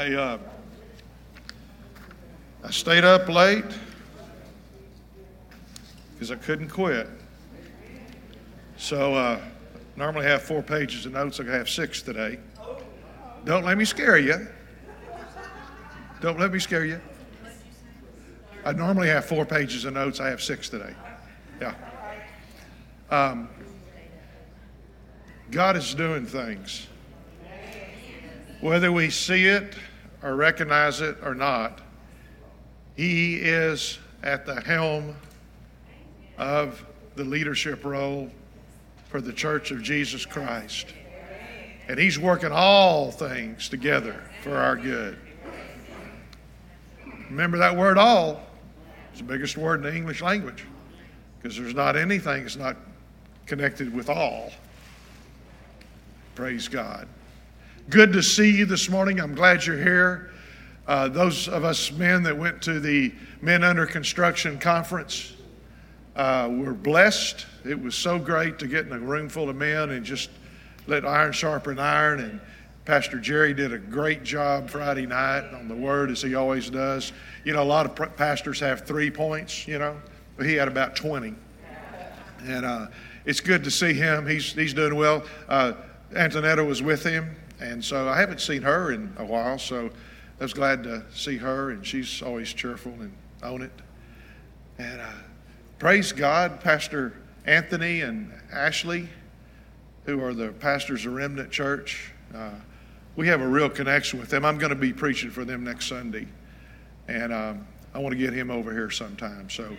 I uh, I stayed up late because I couldn't quit. So uh, normally I have four pages of notes. I have six today. Don't let me scare you. Don't let me scare you. I normally have four pages of notes. I have six today. Yeah. Um, God is doing things. Whether we see it or recognize it or not, He is at the helm of the leadership role for the Church of Jesus Christ. And He's working all things together for our good. Remember that word all is the biggest word in the English language because there's not anything that's not connected with all. Praise God. Good to see you this morning. I'm glad you're here. Uh, those of us men that went to the Men Under Construction Conference uh, were blessed. It was so great to get in a room full of men and just let iron sharpen iron. And Pastor Jerry did a great job Friday night on the word, as he always does. You know, a lot of pastors have three points, you know, but he had about 20. And uh, it's good to see him. He's, he's doing well. Uh, Antonetta was with him, and so I haven't seen her in a while, so I was glad to see her, and she's always cheerful and on it. And uh, praise God, Pastor Anthony and Ashley, who are the pastors of Remnant Church. Uh, we have a real connection with them. I'm going to be preaching for them next Sunday, and um, I want to get him over here sometime. So,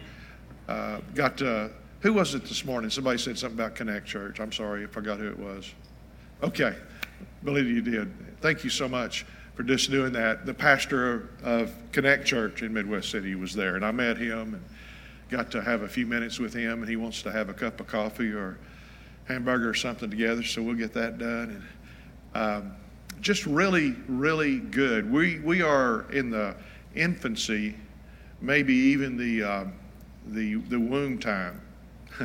uh, got to, who was it this morning? Somebody said something about Connect Church. I'm sorry, I forgot who it was. Okay, believe you did. Thank you so much for just doing that. The pastor of Connect Church in Midwest City was there, and I met him and got to have a few minutes with him, and he wants to have a cup of coffee or hamburger or something together, so we'll get that done. And um, just really, really good. We we are in the infancy, maybe even the um, the the womb time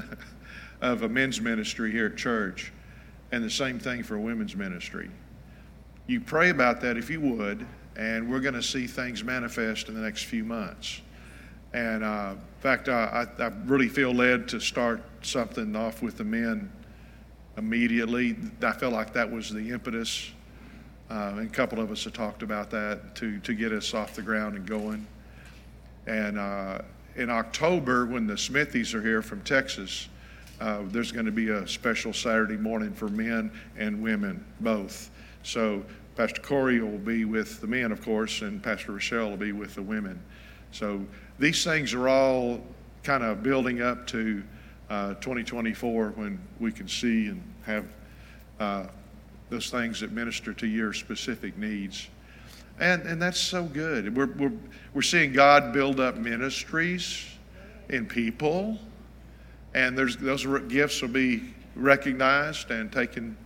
of a men's ministry here at church and the same thing for women's ministry. You pray about that if you would, and we're going to see things manifest in the next few months. And uh, in fact, I, I, really feel led to start something off with the men immediately. I felt like that was the impetus. Uh, and a couple of us have talked about that to, to get us off the ground and going. And uh, in October, when the Smithies are here from Texas, uh, there's going to be a special Saturday morning for men and women both. So Pastor Corey will be with the men, of course, and Pastor Rochelle will be with the women. So these things are all kind of building up to uh, 2024 when we can see and have uh, those things that minister to your specific needs. And, and that's so good. We're, we're, we're seeing God build up ministries in people and those gifts will be recognized and taken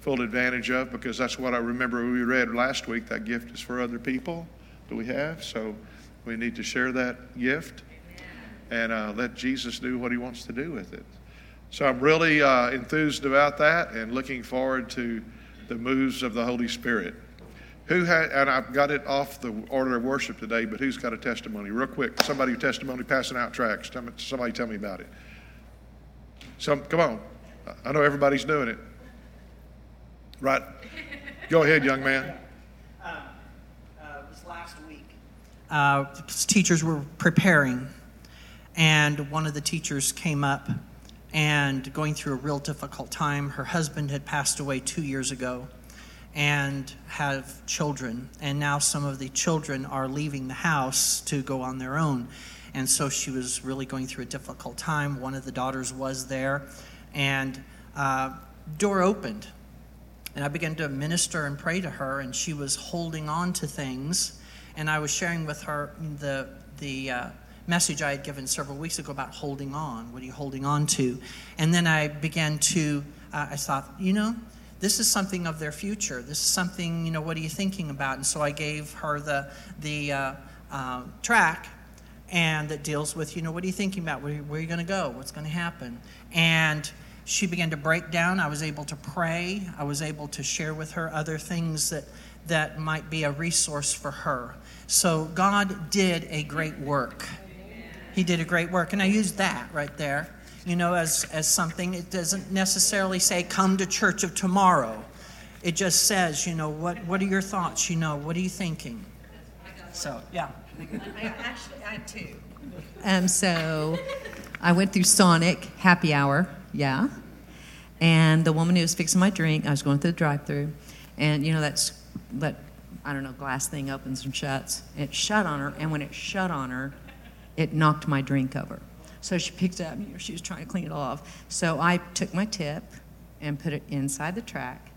full advantage of because that's what I remember we read last week. That gift is for other people that we have. So we need to share that gift and uh, let Jesus do what he wants to do with it. So I'm really uh, enthused about that and looking forward to the moves of the Holy Spirit. Who had, and I've got it off the order of worship today, but who's got a testimony? Real quick, somebody testimony passing out tracts. Somebody tell me about it. So come on. I know everybody's doing it. Right? Go ahead, young man. Uh, uh, this last week, uh, teachers were preparing, and one of the teachers came up and going through a real difficult time. Her husband had passed away two years ago and have children, and now some of the children are leaving the house to go on their own. And so she was really going through a difficult time. One of the daughters was there, and uh, door opened. And I began to minister and pray to her, and she was holding on to things. And I was sharing with her the, the uh, message I had given several weeks ago about holding on. What are you holding on to? And then I began to, uh, I thought, you know, this is something of their future. This is something, you know, what are you thinking about? And so I gave her the, the uh, uh, tract and that deals with, you know, what are you thinking about? Where, where are you going to go? What's going to happen? And she began to break down. I was able to pray. I was able to share with her other things that, that might be a resource for her. So God did a great work. He did a great work. And I use that right there, you know, as, as something. It doesn't necessarily say, come to church of tomorrow. It just says, you know, what, what are your thoughts? You know, what are you thinking? So, yeah. I actually, I have two. Um, so I went through Sonic happy hour, yeah. And the woman who was fixing my drink, I was going through the drive through, and you know, that's that, I don't know, glass thing opens and shuts. It shut on her, and when it shut on her, it knocked my drink over. So she picked it up, you know, she was trying to clean it off. So I took my tip and put it inside the tract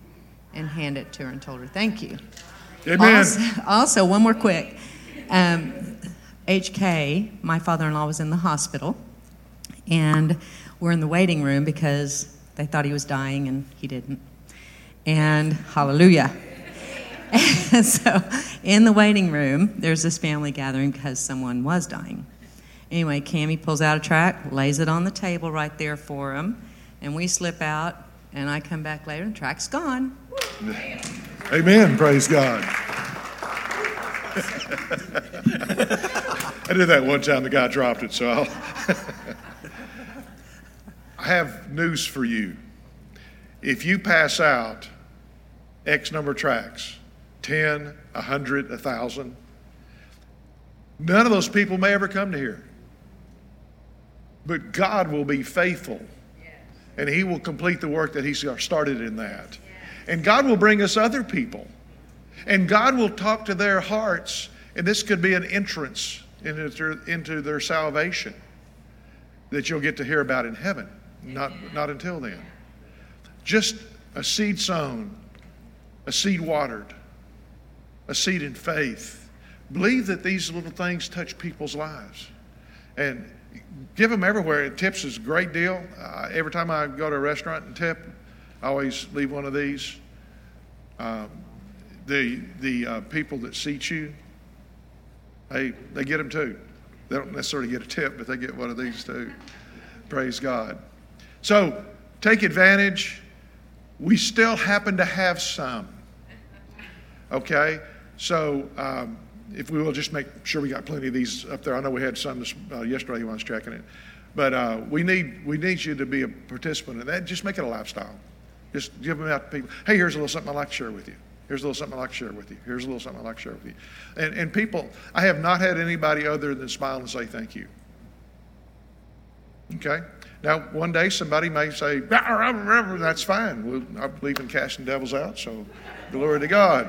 and handed it to her and told her, thank you. Amen. Also, also one more quick. Um, HK, my father in law was in the hospital, and we're in the waiting room because they thought he was dying and he didn't. And hallelujah. And so in the waiting room, there's this family gathering because someone was dying. Anyway, Cami pulls out a tract, lays it on the table right there for him, and we slip out, and I come back later, and the tract's gone. Amen. Praise God. I did that one time. The guy dropped it, so I'll. I have news for you. If you pass out X number of tracts, 10, 100, 1,000, none of those people may ever come to here. But God will be faithful, and He will complete the work that He started in that. And God will bring us other people. And God will talk to their hearts, and this could be an entrance into, into their salvation that you'll get to hear about in heaven. Not, not until then. Just a seed sown, a seed watered, a seed in faith. Believe that these little things touch people's lives. And give them everywhere. Tips is a great deal. Uh, every time I go to a restaurant and tip, I always leave one of these. Um, the the uh, people that seat you, they they get them too. They don't necessarily get a tip, but they get one of these too. Praise God. So take advantage. We still happen to have some. Okay, so um, if we will just make sure we got plenty of these up there. I know we had some this, uh, yesterday when I was checking it, but uh, we need we need you to be a participant in that. Just make it a lifestyle. Just give them out to people. Hey, here's a little something I'd like to share with you. Here's a little something I'd like to share with you. Here's a little something I'd like to share with you. And, and people, I have not had anybody other than smile and say thank you. Okay? Now, one day somebody may say, that's fine. We'll, I believe in casting devils out, so glory to God.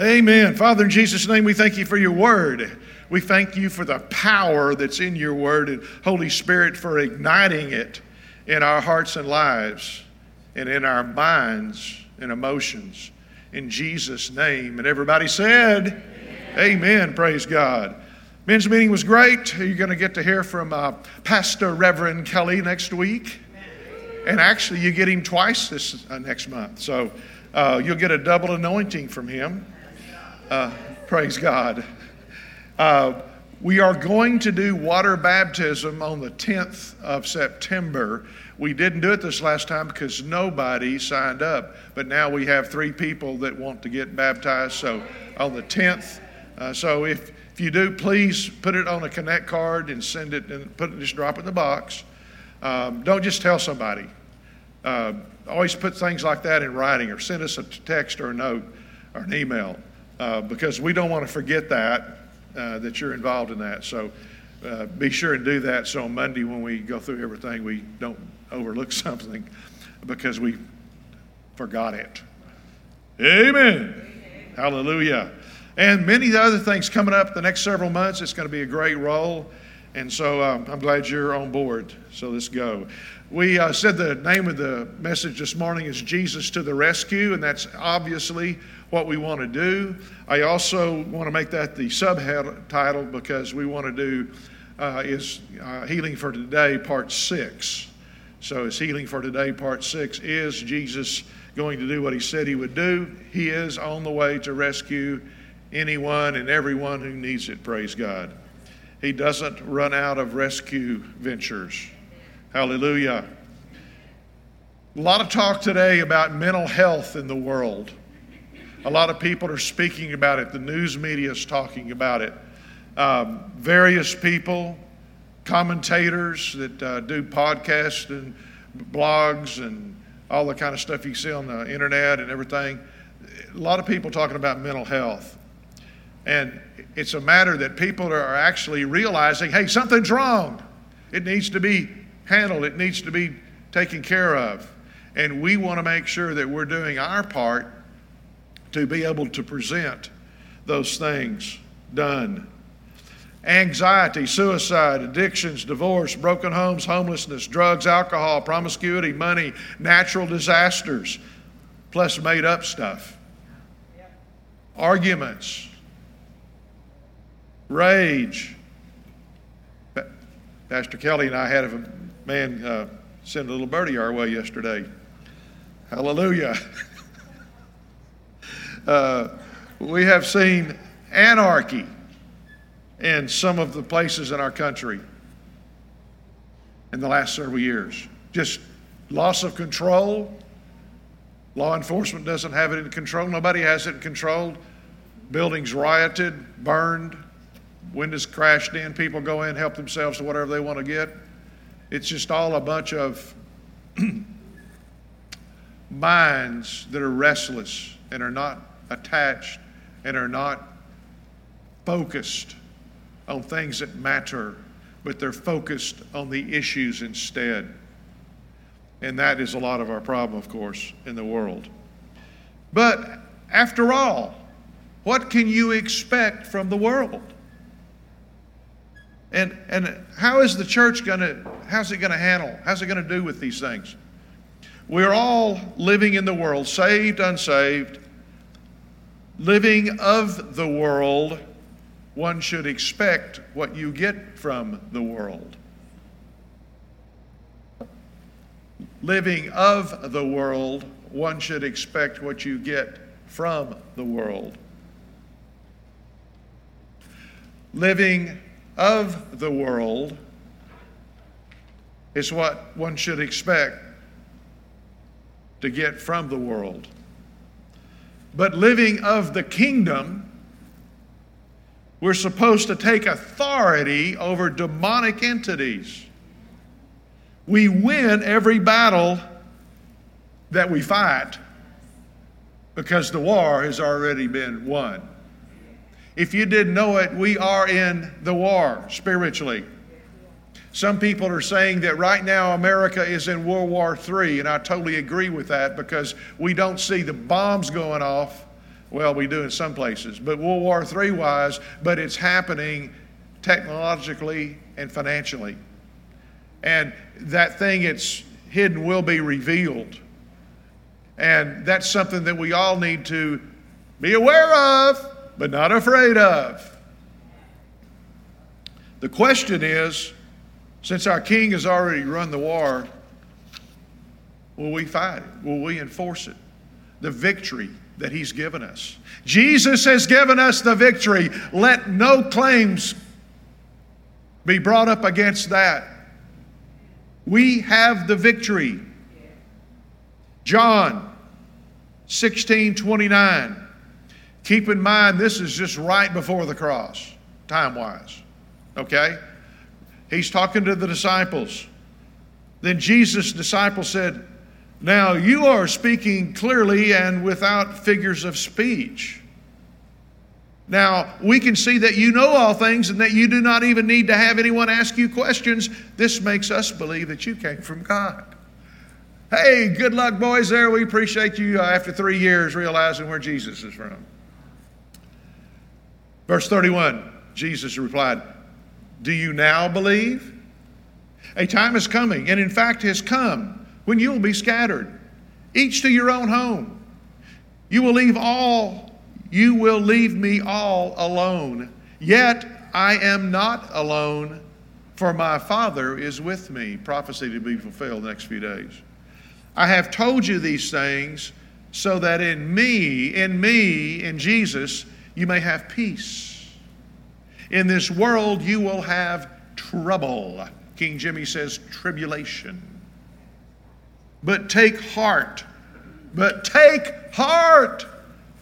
Amen. Father, in Jesus' name, we thank you for your word. We thank you for the power that's in your word and Holy Spirit for igniting it in our hearts and lives and in our minds and emotions. In Jesus' name. And everybody said, Amen. Amen. Praise God. Men's meeting was great. You're going to get to hear from uh, Pastor Reverend Kelly next week. And actually, you get him twice this uh, next month. So uh, you'll get a double anointing from him. Uh, praise God. We are going to do water baptism on the 10th of September. We didn't do it this last time because nobody signed up, but now we have three people that want to get baptized. So on the 10th, uh, so if if you do, please put it on a connect card and send it and put it, just drop it in the box. Um, don't just tell somebody. Uh, always put things like that in writing or send us a text or a note or an email uh, because we don't want to forget that uh, that you're involved in that. So uh, be sure and do that so on Monday when we go through everything, we don't overlook something because we forgot it. Amen. Hallelujah. And many other things coming up the next several months. It's going to be a great role. And so um, I'm glad you're on board. So let's go. We uh, said the name of the message this morning is Jesus to the Rescue, and that's obviously what we want to do. I also want to make that the subtitle because we want to do uh, is uh, Healing for Today, Part 6. So it's Healing for Today, Part 6. Is Jesus going to do what he said he would do? He is on the way to rescue anyone and everyone who needs it, praise God. He doesn't run out of rescue ventures. Hallelujah. A lot of talk today about mental health in the world. A lot of people are speaking about it. The news media is talking about it. Um, various people, commentators that uh, do podcasts and blogs and all the kind of stuff you see on the internet and everything. A lot of people talking about mental health. And it's a matter that people are actually realizing hey, something's wrong. It needs to be handled, it needs to be taken care of. And we want to make sure that we're doing our part to be able to present those things done. Anxiety, suicide, addictions, divorce, broken homes, homelessness, drugs, alcohol, promiscuity, money, natural disasters, plus made up stuff. Arguments, rage. Pastor Kelly and I had a man uh, send a little birdie our way yesterday. Hallelujah. uh, we have seen anarchy in some of the places in our country in the last several years. Just loss of control. Law enforcement doesn't have it in control. Nobody has it in control. Buildings rioted, burned, windows crashed in. People go in, help themselves to whatever they want to get. It's just all a bunch of minds that are restless and are not attached and are not focused on things that matter, but they're focused on the issues instead. And that is a lot of our problem, of course, in the world. But after all, what can you expect from the world? And, and how is the church going to, how's it going to handle, how's it going to do with these things? We're all living in the world, saved, unsaved, living of the world. One should expect what you get from the world. Living of the world, one should expect what you get from the world. Living of the world is what one should expect to get from the world. But living of the kingdom, we're supposed to take authority over demonic entities. We win every battle that we fight because the war has already been won. If you didn't know it, we are in the war spiritually. Some people are saying that right now America is in World War III, and I totally agree with that because we don't see the bombs going off. Well, we do in some places, but World War III wise, but it's happening technologically and financially. And that thing it's hidden will be revealed. And that's something that we all need to be aware of, but not afraid of. The question is, since our king has already run the war, will we fight it? Will we enforce it? The victory that he's given us. Jesus has given us the victory. Let no claims be brought up against that. We have the victory. John 16 29. Keep in mind, this is just right before the cross, time wise. Okay? He's talking to the disciples. Then Jesus' disciples said, Now you are speaking clearly and without figures of speech. Now, we can see that you know all things and that you do not even need to have anyone ask you questions. This makes us believe that you came from God. Hey, good luck, boys, there. We appreciate you uh, after three years realizing where Jesus is from. Verse 31 Jesus replied, do you now believe? A time is coming, and in fact has come, when you will be scattered, each to your own home. You will leave all, you will leave me all alone. Yet I am not alone, for my Father is with me. Prophecy to be fulfilled the next few days. I have told you these things so that in me, in me, in Jesus, you may have peace. In this world, you will have trouble. King Jimmy says tribulation. But take heart. But take heart,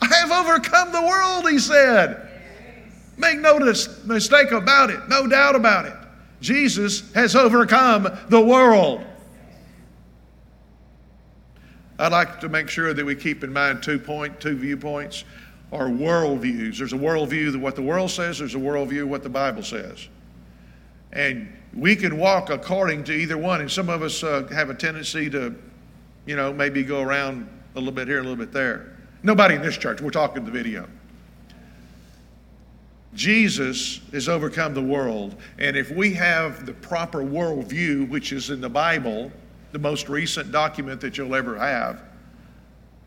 I have overcome the world, he said. Make no mistake about it, no doubt about it. Jesus has overcome the world. I'd like to make sure that we keep in mind two point, two viewpoints or worldviews. There's a worldview that what the world says, there's a worldview what the Bible says. And we can walk according to either one. And some of us uh, have a tendency to, you know, maybe go around a little bit here, a little bit there. Nobody in this church, we're talking the video. Jesus has overcome the world. And if we have the proper worldview, which is in the Bible, the most recent document that you'll ever have,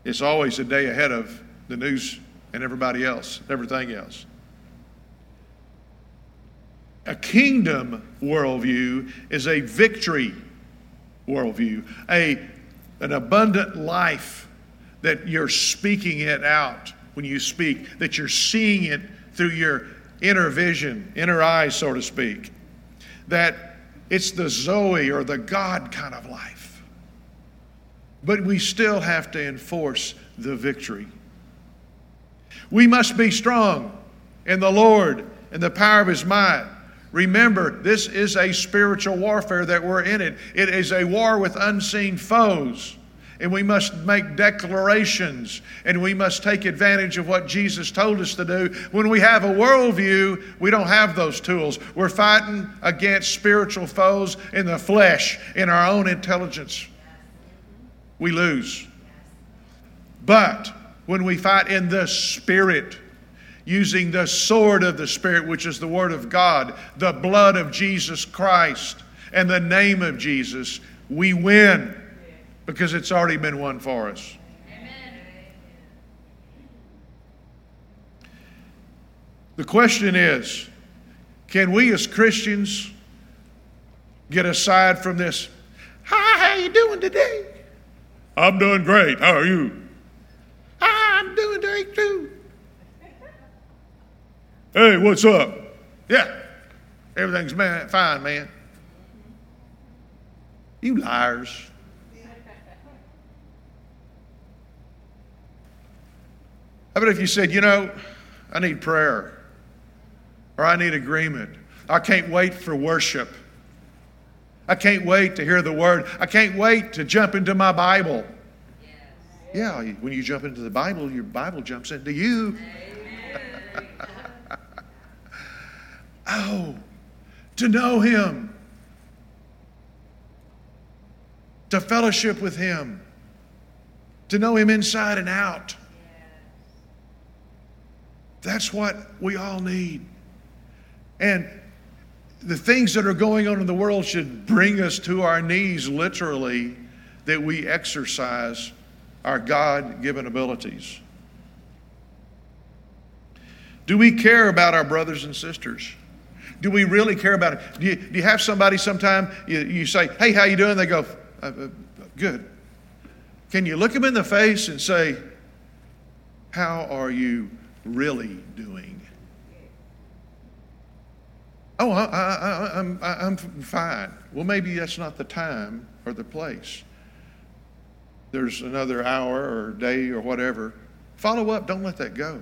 it's always a day ahead of the news and everybody else, everything else. A kingdom worldview is a victory worldview, a, an abundant life that you're speaking it out when you speak, that you're seeing it through your inner vision, inner eyes, so to speak. That it's the Zoe or the God kind of life. But we still have to enforce the victory. We must be strong in the Lord and the power of His might. Remember, this is a spiritual warfare that we're in it. It is a war with unseen foes and we must make declarations and we must take advantage of what Jesus told us to do. When we have a worldview, we don't have those tools. We're fighting against spiritual foes in the flesh, in our own intelligence. We lose. But when we fight in the Spirit, using the sword of the Spirit, which is the Word of God, the blood of Jesus Christ, and the name of Jesus, we win because it's already been won for us. Amen. The question is can we as Christians get aside from this? Hi, how you doing today? I'm doing great. How are you? I'm doing great too. Hey, what's up? Yeah, everything's man, fine, man. You liars. How about if you said, you know, I need prayer or I need agreement? I can't wait for worship. I can't wait to hear the word. I can't wait to jump into my Bible. Yes. Yeah, when you jump into the Bible, your Bible jumps into you. oh, to know Him, to fellowship with Him, to know Him inside and out. That's what we all need. And the things that are going on in the world should bring us to our knees, literally, that we exercise our God given abilities. Do we care about our brothers and sisters? Do we really care about it? Do you, do you have somebody sometime you, you say, hey, how you doing? They go, uh, uh, good. Can you look them in the face and say, how are you really doing? Oh, I, I, I'm, I'm fine. Well, maybe that's not the time or the place. There's another hour or day or whatever. Follow up. Don't let that go.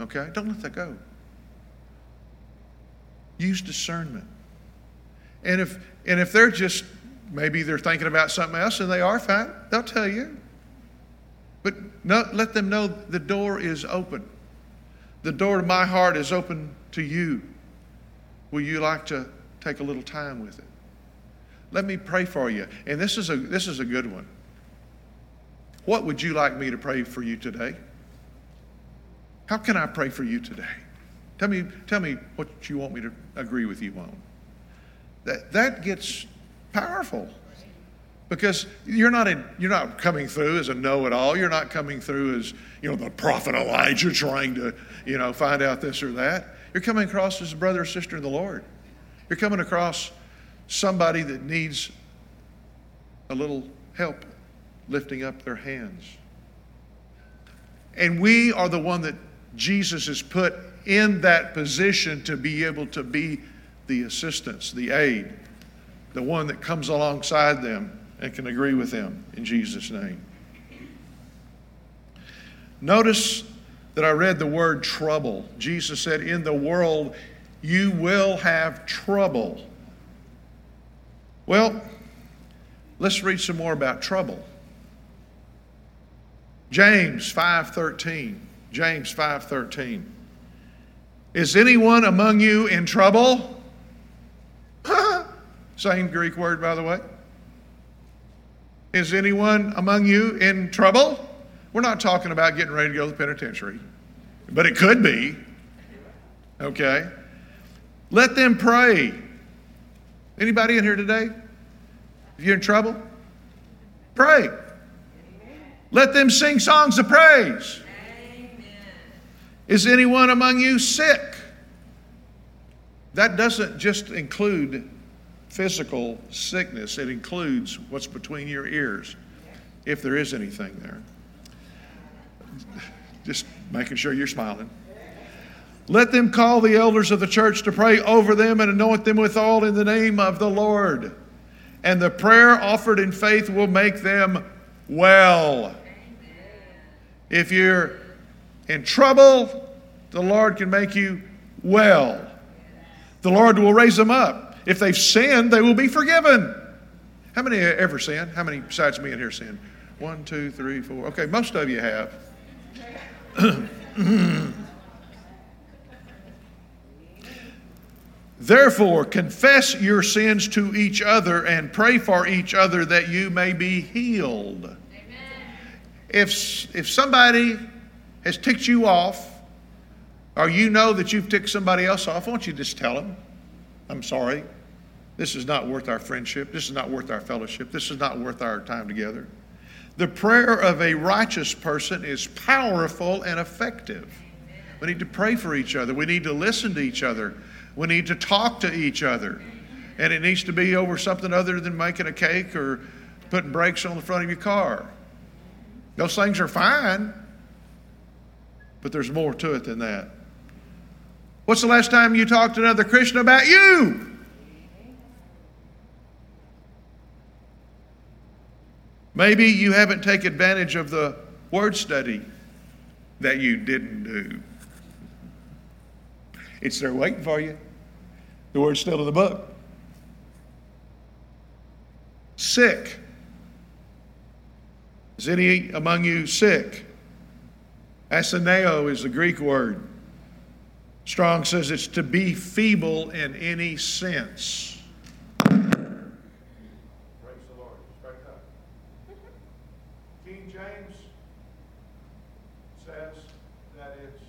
Okay? Don't let that go. Use discernment. And if and if they're just maybe they're thinking about something else and they are fine, they'll tell you. But no, let them know the door is open. The door to my heart is open to you. Will you like to take a little time with it? Let me pray for you. And this is a, this is a good one. What would you like me to pray for you today? How can I pray for you today? Tell me, tell me what you want me to agree with you on. That, that gets powerful because you're not in, you're not coming through as a know-it-all. You're not coming through as you know the prophet Elijah trying to you know find out this or that. You're coming across as a brother or sister in the Lord. You're coming across somebody that needs a little help lifting up their hands. And we are the one that Jesus has put in that position to be able to be the assistance, the aid, the one that comes alongside them and can agree with them in Jesus' name. Notice that I read the word trouble. Jesus said, In the world, you will have trouble. Well, let's read some more about trouble. James 5:13. James 5:13. Is anyone among you in trouble? Same Greek word, by the way. Is anyone among you in trouble? We're not talking about getting ready to go to the penitentiary, but it could be. Okay? Let them pray. Anybody in here today? If you're in trouble, pray. Let them sing songs of praise. Is anyone among you sick? That doesn't just include physical sickness, it includes what's between your ears, if there is anything there. Just making sure you're smiling. Let them call the elders of the church to pray over them and anoint them with all in the name of the Lord. And the prayer offered in faith will make them well. If you're in trouble, the Lord can make you well. The Lord will raise them up. If they've sinned, they will be forgiven. How many ever sinned? How many besides me in here sinned? One, two, three, four. Okay, most of you have. Therefore, confess your sins to each other and pray for each other that you may be healed. Amen. If, if somebody has ticked you off, or you know that you've ticked somebody else off, why don't you just tell them, I'm sorry. This is not worth our friendship. This is not worth our fellowship. This is not worth our time together. The prayer of a righteous person is powerful and effective. We need to pray for each other. We need to listen to each other. We need to talk to each other. And it needs to be over something other than making a cake or putting brakes on the front of your car. Those things are fine, but there's more to it than that. What's the last time you talked to another Christian about you? Maybe you haven't taken advantage of the word study that you didn't do. It's there waiting for you. The word's still in the book. Sick. Is any among you sick? Astheneo is the Greek word. Strong says it's to be feeble in any sense. Praise the Lord. Straight up. King James says that it's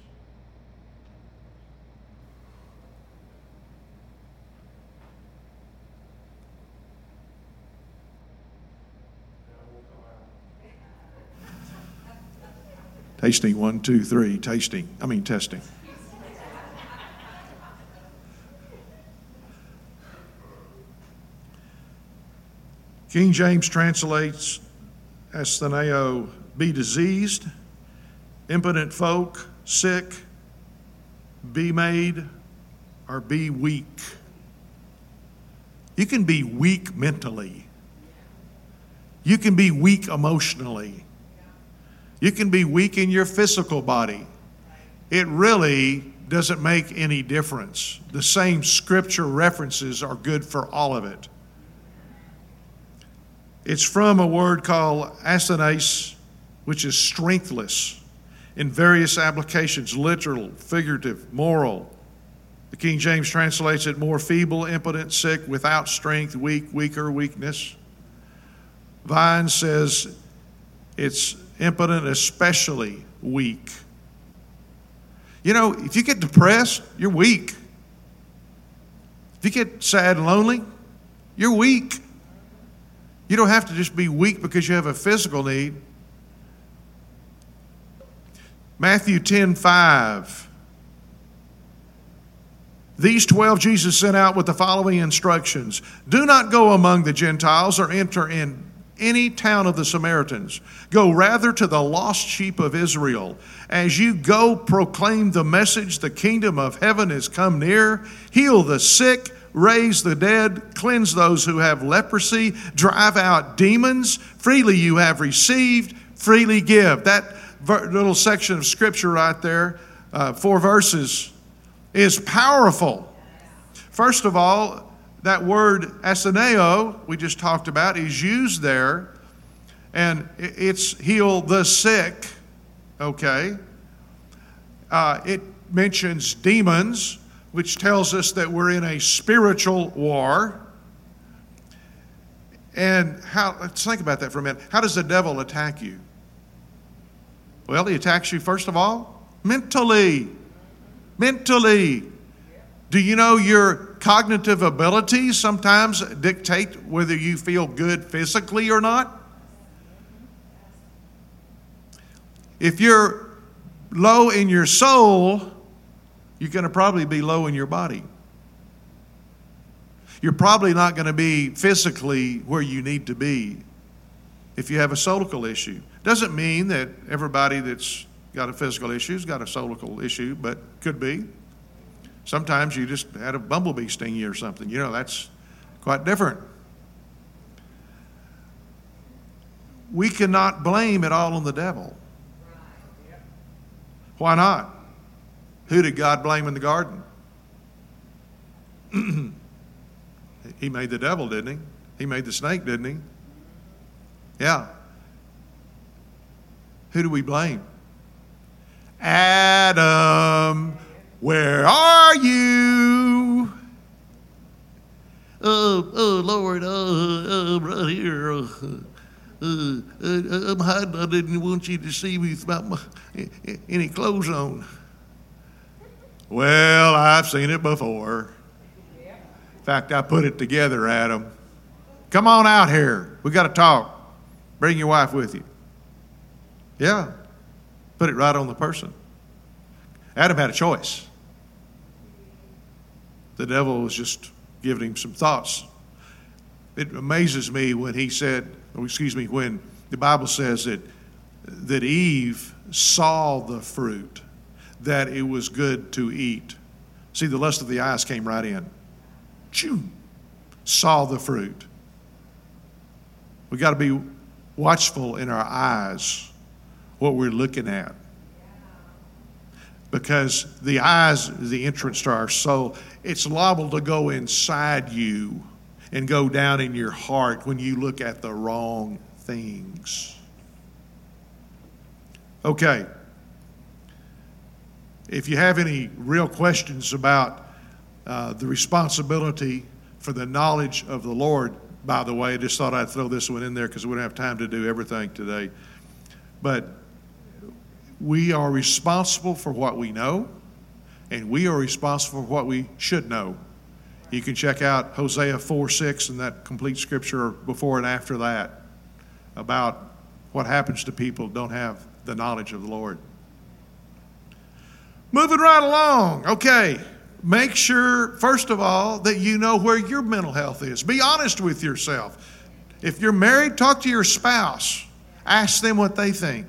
Tasting, one, two, three, tasting. I mean, testing. King James translates astheneo, be diseased, impotent folk, sick, be made, or be weak. You can be weak mentally. You can be weak emotionally. You can be weak in your physical body. It really doesn't make any difference. The same scripture references are good for all of it. It's from a word called asthenes, which is strengthless in various applications literal, figurative, moral. The King James translates it more feeble, impotent, sick, without strength, weak, weaker, weakness. Vine says it's impotent, especially weak. You know, if you get depressed, you're weak. If you get sad and lonely, you're weak. You don't have to just be weak because you have a physical need. Matthew 10 5. These 12 Jesus sent out with the following instructions Do not go among the Gentiles or enter in any town of the Samaritans. Go rather to the lost sheep of Israel. As you go, proclaim the message the kingdom of heaven has come near. Heal the sick, raise the dead, cleanse those who have leprosy, drive out demons. Freely you have received, freely give. That little section of scripture right there, uh, four verses, is powerful. First of all, that word astheneo we just talked about is used there, and it's heal the sick, okay? Uh, it mentions demons, which tells us that we're in a spiritual war. And how, let's think about that for a minute. How does the devil attack you? Well, he attacks you, first of all, mentally. Mentally. Do you know your cognitive abilities sometimes dictate whether you feel good physically or not? If you're low in your soul, you're going to probably be low in your body. You're probably not going to be physically where you need to be if you have a solical issue. Doesn't mean that everybody that's got a physical issue has got a solical issue, but could be. Sometimes you just had a bumblebee sting you or something. You know, that's quite different. We cannot blame it all on the devil. Why not? Who did God blame in the garden? he made the devil, didn't he? He made the snake, didn't he? Yeah. Who do we blame? Adam, where are you? Oh, oh, Lord, oh, I'm right here. Uh, uh, I'm hiding. I didn't want you to see me without my, any clothes on. Well, I've seen it before. In fact, I put it together, Adam. Come on out here. We got to talk. Bring your wife with you. Yeah. Put it right on the person. Adam had a choice. The devil was just giving him some thoughts. It amazes me when he said, or excuse me, when the Bible says that, that Eve saw the fruit that it was good to eat. See, the lust of the eyes came right in. Choo! Saw the fruit. We got to be watchful in our eyes what we're looking at. Because the eyes is the entrance to our soul. It's liable to go inside you and go down in your heart when you look at the wrong things. Okay. If you have any real questions about uh, the responsibility for the knowledge of the Lord, by the way, I just thought I'd throw this one in there because we don't have time to do everything today. But we are responsible for what we know, and we are responsible for what we should know. You can check out Hosea 4 6 and that complete scripture before and after that about what happens to people who don't have the knowledge of the Lord. Moving right along. Okay. Make sure, first of all, that you know where your mental health is. Be honest with yourself. If you're married, talk to your spouse. Ask them what they think.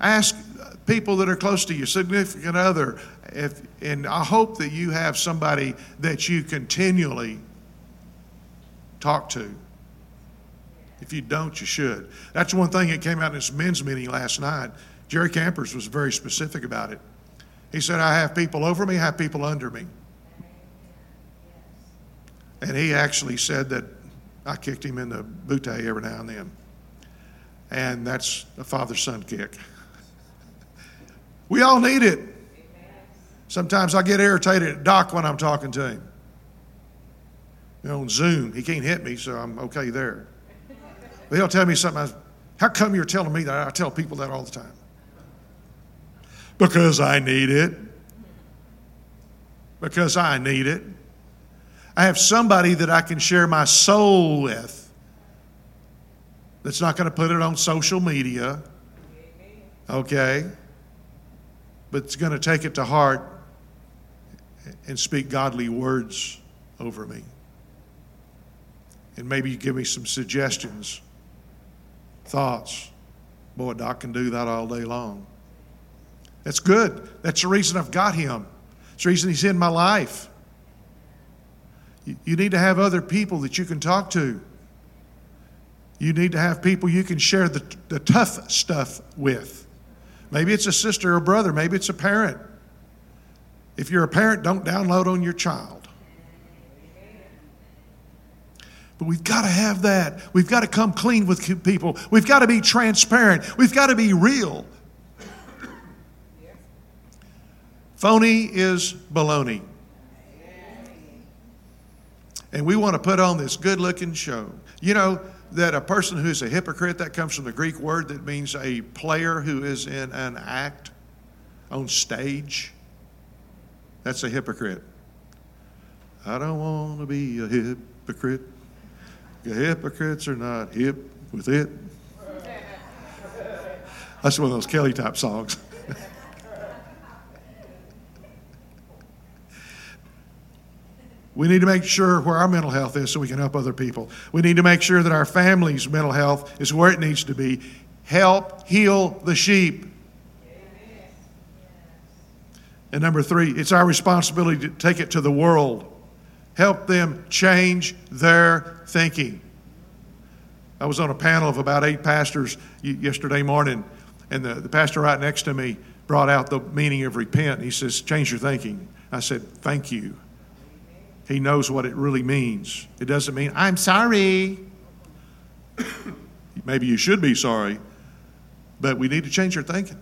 Ask people that are close to you, significant other. If, and I hope that you have somebody that you continually talk to. If you don't, you should. That's one thing that came out in this men's meeting last night. Jerry Campers was very specific about it. He said, I have people over me, I have people under me. And he actually said that I kicked him in the bootay every now and then. And that's a father son kick. we all need it. Sometimes I get irritated at Doc when I'm talking to him. You know, on Zoom, he can't hit me, so I'm okay there. But he'll tell me something. How come you're telling me that? I tell people that all the time because I need it. Because I need it. I have somebody that I can share my soul with that's not going to put it on social media. Okay? But it's going to take it to heart and speak godly words over me. And maybe you give me some suggestions, thoughts. Boy, Doc can do that all day long. That's good. That's the reason I've got him. It's the reason he's in my life. You need to have other people that you can talk to. You need to have people you can share the, the tough stuff with. Maybe it's a sister or brother. Maybe it's a parent. If you're a parent, don't download on your child. But we've got to have that. We've got to come clean with people. We've got to be transparent. We've got to be real. Phony is baloney. And we want to put on this good looking show. You know that a person who's a hypocrite, that comes from the Greek word that means a player who is in an act on stage. That's a hypocrite. I don't want to be a hypocrite. The hypocrites are not hip with it. That's one of those Kelly type songs. We need to make sure where our mental health is so we can help other people. We need to make sure that our family's mental health is where it needs to be. Help heal the sheep. And number three, it's our responsibility to take it to the world. Help them change their thinking. I was on a panel of about eight pastors yesterday morning, and the, the pastor right next to me brought out the meaning of repent. He says, Change your thinking. I said, Thank you. He knows what it really means. It doesn't mean, I'm sorry. Maybe you should be sorry, but we need to change your thinking.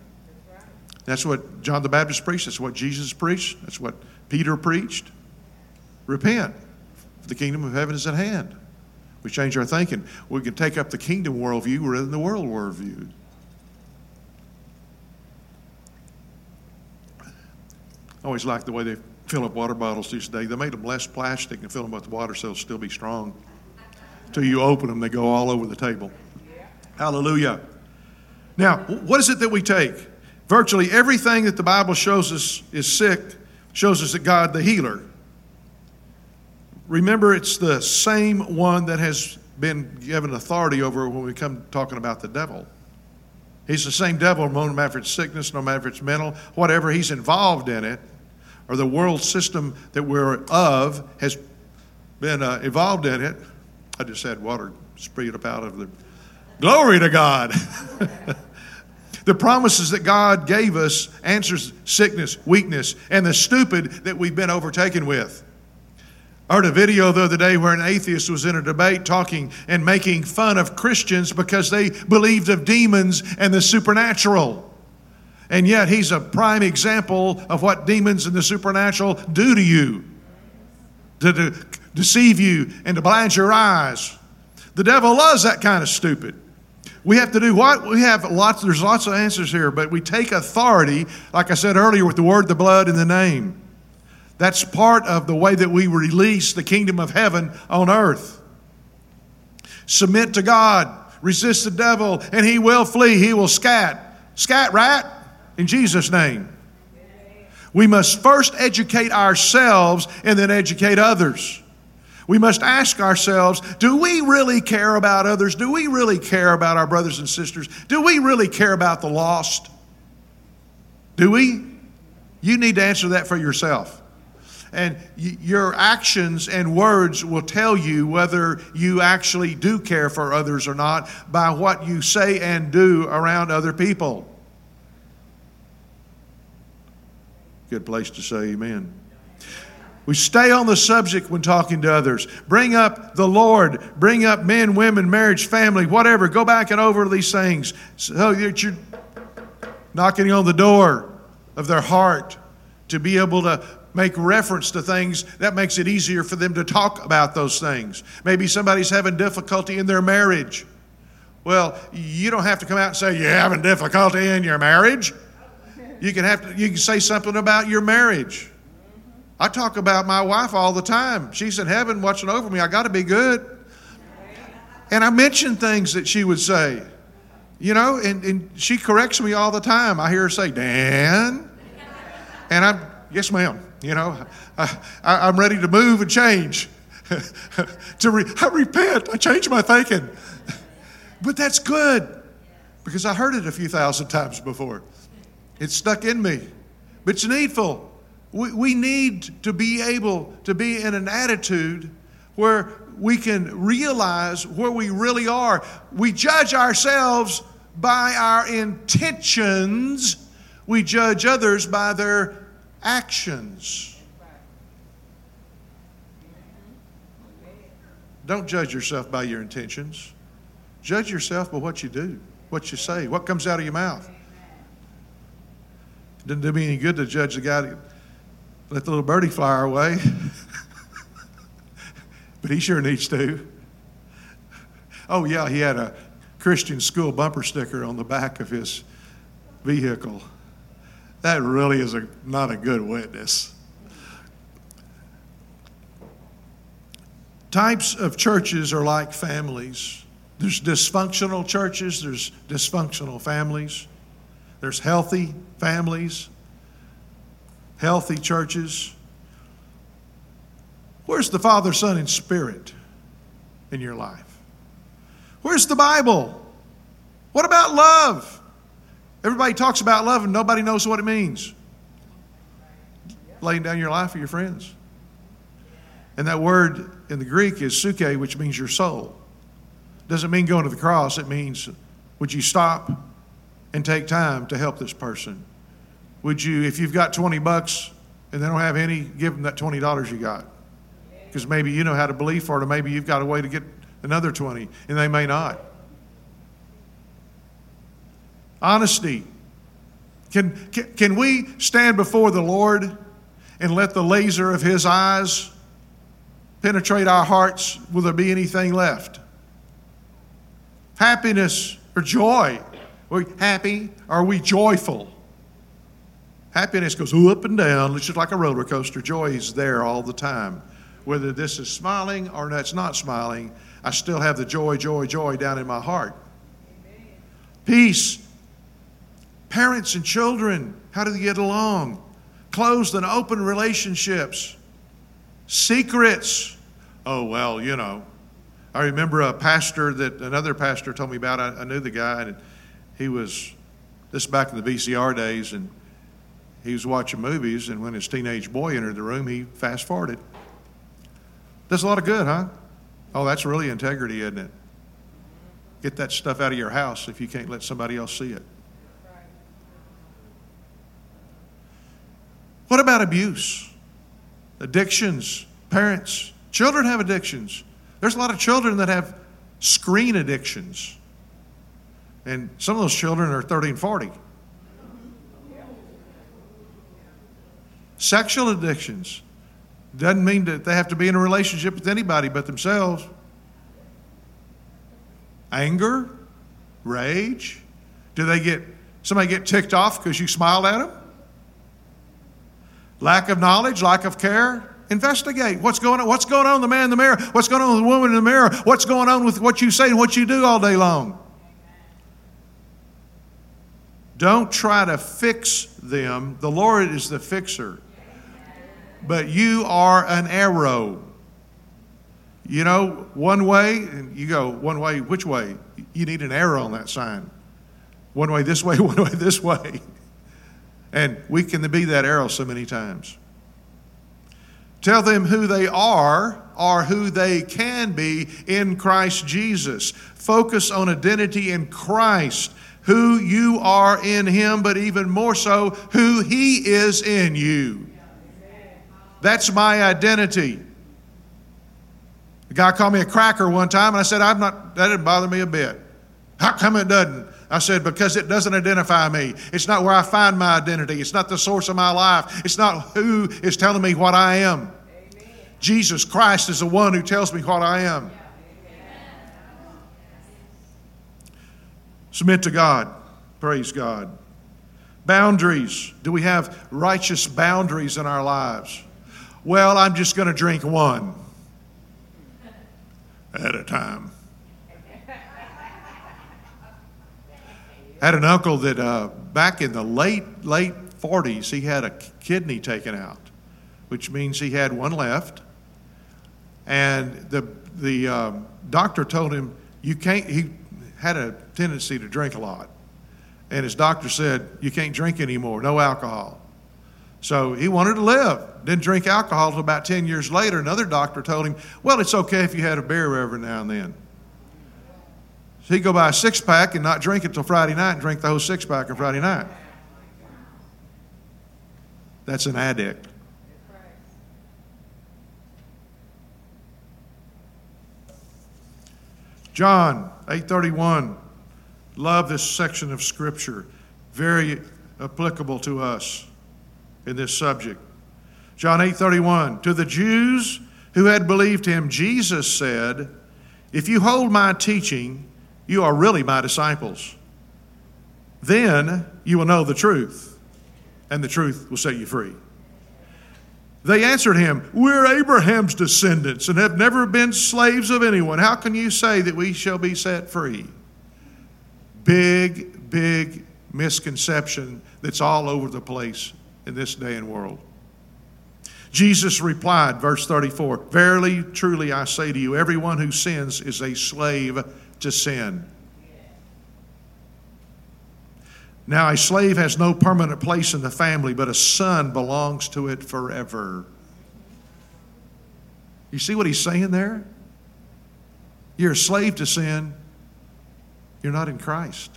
That's what John the Baptist preached. That's what Jesus preached. That's what Peter preached. Repent. The kingdom of heaven is at hand. We change our thinking. We can take up the kingdom worldview rather than the world worldview. I always like the way they fill up water bottles these days. They made them less plastic and fill them with water so they'll still be strong. Until you open them, they go all over the table. Hallelujah. Now, what is it that we take? Virtually everything that the Bible shows us is sick shows us that God, the healer, remember it's the same one that has been given authority over when we come talking about the devil. He's the same devil, no matter if it's sickness, no matter if it's mental, whatever, he's involved in it or the world system that we're of has been uh, involved in it. I just had water sprayed up out of the. Glory to God. the promises that God gave us answers sickness, weakness, and the stupid that we've been overtaken with. I heard a video the other day where an atheist was in a debate talking and making fun of Christians because they believed of demons and the supernatural. And yet, he's a prime example of what demons and the supernatural do to you to, to deceive you and to blind your eyes. The devil loves that kind of stupid. We have to do what? We have lots, there's lots of answers here, but we take authority, like I said earlier, with the word, the blood, and the name. That's part of the way that we release the kingdom of heaven on earth. Submit to God, resist the devil, and he will flee. He will scat. Scat, rat in Jesus' name. We must first educate ourselves and then educate others. We must ask ourselves do we really care about others? Do we really care about our brothers and sisters? Do we really care about the lost? Do we? You need to answer that for yourself. And your actions and words will tell you whether you actually do care for others or not by what you say and do around other people. Good place to say amen. We stay on the subject when talking to others. Bring up the Lord. Bring up men, women, marriage, family, whatever. Go back and over these things so that you're knocking on the door of their heart to be able to make reference to things that makes it easier for them to talk about those things. Maybe somebody's having difficulty in their marriage. Well, you don't have to come out and say you're having difficulty in your marriage. You can have to, you can say something about your marriage. I talk about my wife all the time. She's in heaven watching over me. I got to be good. And I mention things that she would say, you know, and, and she corrects me all the time. I hear her say, Dan. And I'm, yes, ma'am. You know, I, I, am ready to move and change. to re, I repent. I change my thinking. but that's good because I heard it a few thousand times before. It's stuck in me. But it's needful. We, we need to be able to be in an attitude where we can realize where we really are. We judge ourselves by our intentions, we judge others by their actions. Don't judge yourself by your intentions. Judge yourself by what you do, what you say, what comes out of your mouth. It doesn't do me any good to judge the guy that let the little birdie fly away. but he sure needs to. Oh, yeah, he had a Christian school bumper sticker on the back of his vehicle. That really is a, not a good witness. Types of churches are like families. There's dysfunctional churches, there's dysfunctional families, there's healthy families, healthy churches. Where's the Father, Son, and Spirit in your life? Where's the Bible? What about love? Everybody talks about love and nobody knows what it means. Laying down your life for your friends. And that word in the Greek is psuche, which means your soul. Doesn't mean going to the cross, it means would you stop and take time to help this person? Would you, if you've got 20 bucks and they don't have any, give them that $20 you got? Because maybe you know how to believe for it, or maybe you've got a way to get another 20, and they may not. Honesty. Can, can, we stand before the Lord and let the laser of His eyes penetrate our hearts? Will there be anything left? Happiness or joy? Are we happy? Are we joyful? Happiness goes up and down. It's just like a roller coaster. Joy is there all the time. Whether this is smiling or that's not smiling, I still have the joy, joy, joy down in my heart. Peace. Parents and children, how do they get along? Closed and open relationships. Secrets. Oh, well, you know. I remember a pastor that another pastor told me about. I, I knew the guy, and he was, this back in the VCR days, and he was watching movies, and when his teenage boy entered the room, he fast forwarded. Does a lot of good, huh? Oh, that's really integrity, isn't it? Get that stuff out of your house if you can't let somebody else see it. What about abuse? Addictions, parents, children have addictions. There's a lot of children that have screen addictions. And some of those children are 30 and 40. Sexual addictions. Doesn't mean that they have to be in a relationship with anybody but themselves. Anger, rage. Do they get somebody get ticked off because you smiled at them? Lack of knowledge, lack of care. Investigate what's going on. What's going on with the man in the mirror? What's going on with the woman in the mirror? What's going on with what you say and what you do all day long? Don't try to fix them. The Lord is the fixer but you are an arrow. You know, one way, and you go, one way, which way? You need an arrow on that sign. One way this way, one way this way. And we can be that arrow so many times. Tell them who they are or who they can be in Christ Jesus. Focus on identity in Christ, who you are in Him, but even more so, who He is in you. That's my identity. The guy called me a cracker one time, and I said, I'm not, that didn't bother me a bit. How come it doesn't? I said, because it doesn't identify me. It's not where I find my identity. It's not the source of my life. It's not who is telling me what I am. Amen. Jesus Christ is the one who tells me what I am. Submit to God. Praise God. Boundaries. Do we have righteous boundaries in our lives? Well, I'm just going to drink one at a time. I had an uncle that uh, back in the late, late 40s, he had a kidney taken out, which means he had one left. And the, the um, doctor told him, you can't, he had a tendency to drink a lot. And his doctor said, you can't drink anymore, no alcohol. So he wanted to live. Didn't drink alcohol until about 10 years later. Another doctor told him, Well, it's okay if you had a beer every now and then. So he'd go buy a six pack and not drink it till Friday night and drink the whole six pack on Friday night. That's an addict. John 8:31. Love this section of scripture. Very applicable to us in this subject. John 8:31. To the Jews who had believed him, Jesus said, "If you hold my teaching, you are really my disciples. Then you will know the truth, and the truth will set you free." They answered him, We're Abraham's descendants and have never been slaves of anyone. How can you say that we shall be set free? Big, big misconception that's all over the place in this day and world. Jesus replied, verse 34 Verily, truly, I say to you, everyone who sins is a slave to sin. Now, a slave has no permanent place in the family, but a son belongs to it forever. You see what he's saying there? You're a slave to sin, you're not in Christ.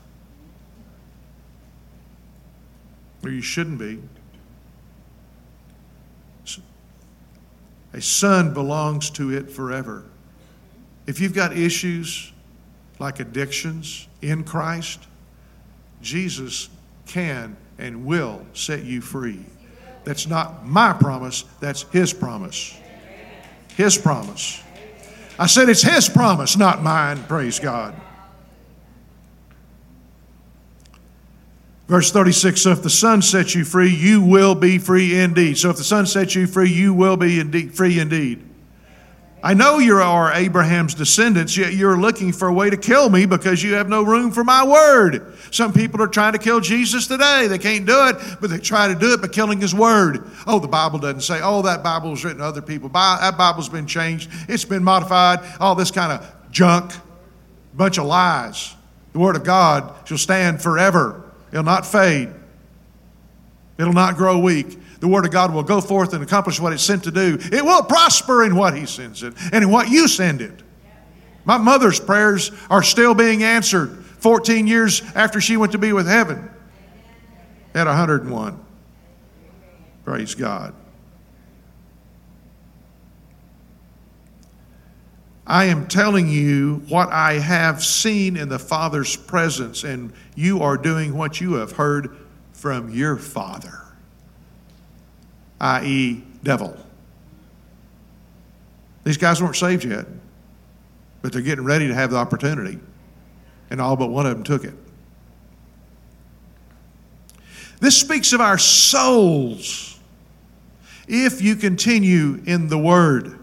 Or you shouldn't be. A son belongs to it forever. If you've got issues like addictions in Christ, Jesus can and will set you free. That's not my promise, that's His promise. His promise. I said it's His promise, not mine, praise God. Verse 36 So if the Son sets you free, you will be free indeed. So if the Son sets you free, you will be indeed, free indeed. I know you are Abraham's descendants, yet you're looking for a way to kill me because you have no room for my word. Some people are trying to kill Jesus today. They can't do it, but they try to do it by killing his word. Oh, the Bible doesn't say, oh, that Bible was written to other people. That Bible's been changed, it's been modified, all this kind of junk. Bunch of lies. The word of God shall stand forever, it'll not fade, it'll not grow weak the Word of God will go forth and accomplish what it's sent to do. It will prosper in what He sends it and in what you send it. My mother's prayers are still being answered 14 years after she went to be with heaven at 101. Praise God. I am telling you what I have seen in the Father's presence, and you are doing what you have heard from your Father i.e., devil. These guys weren't saved yet, but they're getting ready to have the opportunity, and all but one of them took it. This speaks of our souls. If you continue in the Word,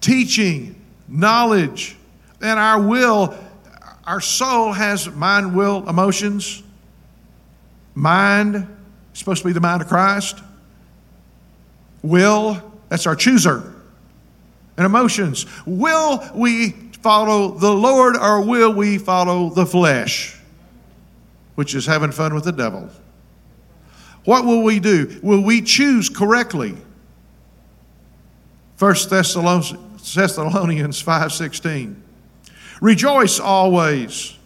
teaching, knowledge, And our will, our soul has mind, will, emotions. Mind, supposed to be the mind of Christ. Will, that's our chooser. And emotions. Will we follow the Lord or will we follow the flesh? Which is having fun with the devil. What will we do? Will we choose correctly? 1 Thessalonians 5:16. Rejoice always.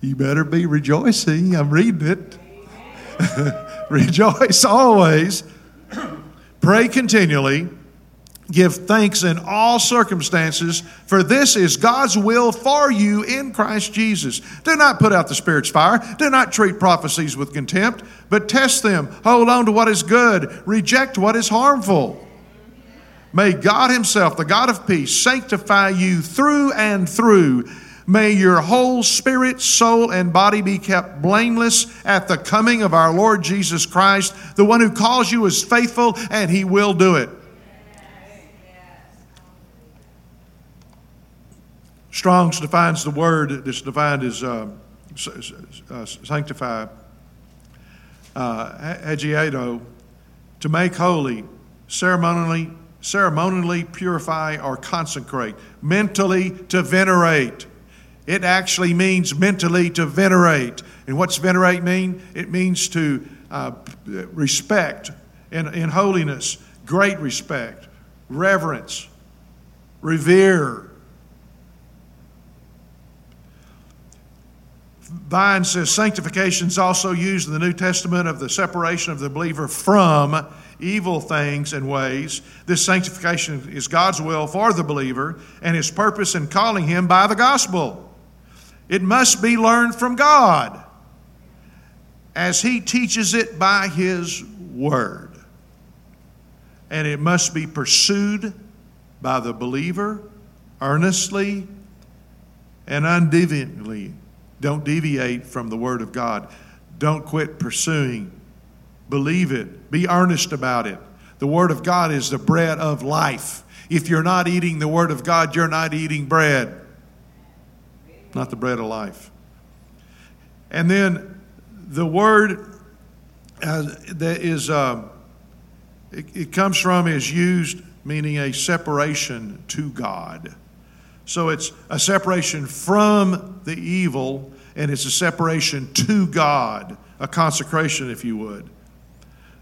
You better be rejoicing. I'm reading it. Rejoice always. Pray continually. Give thanks in all circumstances, for this is God's will for you in Christ Jesus. Do not put out the Spirit's fire. Do not treat prophecies with contempt, but test them. Hold on to what is good. Reject what is harmful. May God Himself, the God of peace, sanctify you through and through May your whole spirit, soul, and body be kept blameless at the coming of our Lord Jesus Christ. The one who calls you is faithful, and he will do it. Strong's defines the word that's defined as uh, uh, sanctify, uh, hagiazo, to make holy, ceremonially, ceremonially purify or consecrate, mentally to venerate. It actually means mentally to venerate. And what's venerate mean? It means to uh, respect in, in holiness, great respect, reverence, revere, Vine says sanctification is also used in the New Testament of the separation of the believer from evil things and ways. This sanctification is God's will for the believer and his purpose in calling him by the gospel. It must be learned from God as he teaches it by his word. And it must be pursued by the believer earnestly and undeviantly. Don't deviate from the Word of God. Don't quit pursuing. Believe it. Be earnest about it. The Word of God is the bread of life. If you're not eating the Word of God, you're not eating bread, not the bread of life. And then the Word uh, that is, uh, it, it comes from, is used meaning a separation to God. So it's a separation from the evil and it's a separation to God, a consecration, if you would.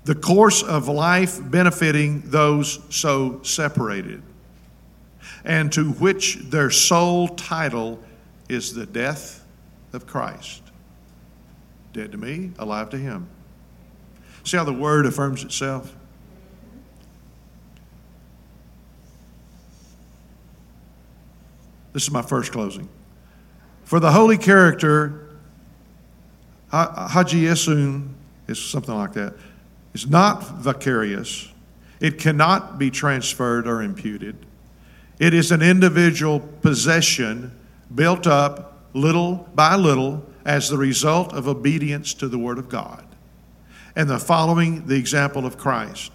The course of life benefiting those so separated, and to which their sole title is the death of Christ. Dead to me, alive to Him. See how the Word affirms itself? This is my first closing. For the holy character, hagiasun is something like that, is not vicarious. It cannot be transferred or imputed. It is an individual possession built up little by little as the result of obedience to the Word of God. And the following the example of Christ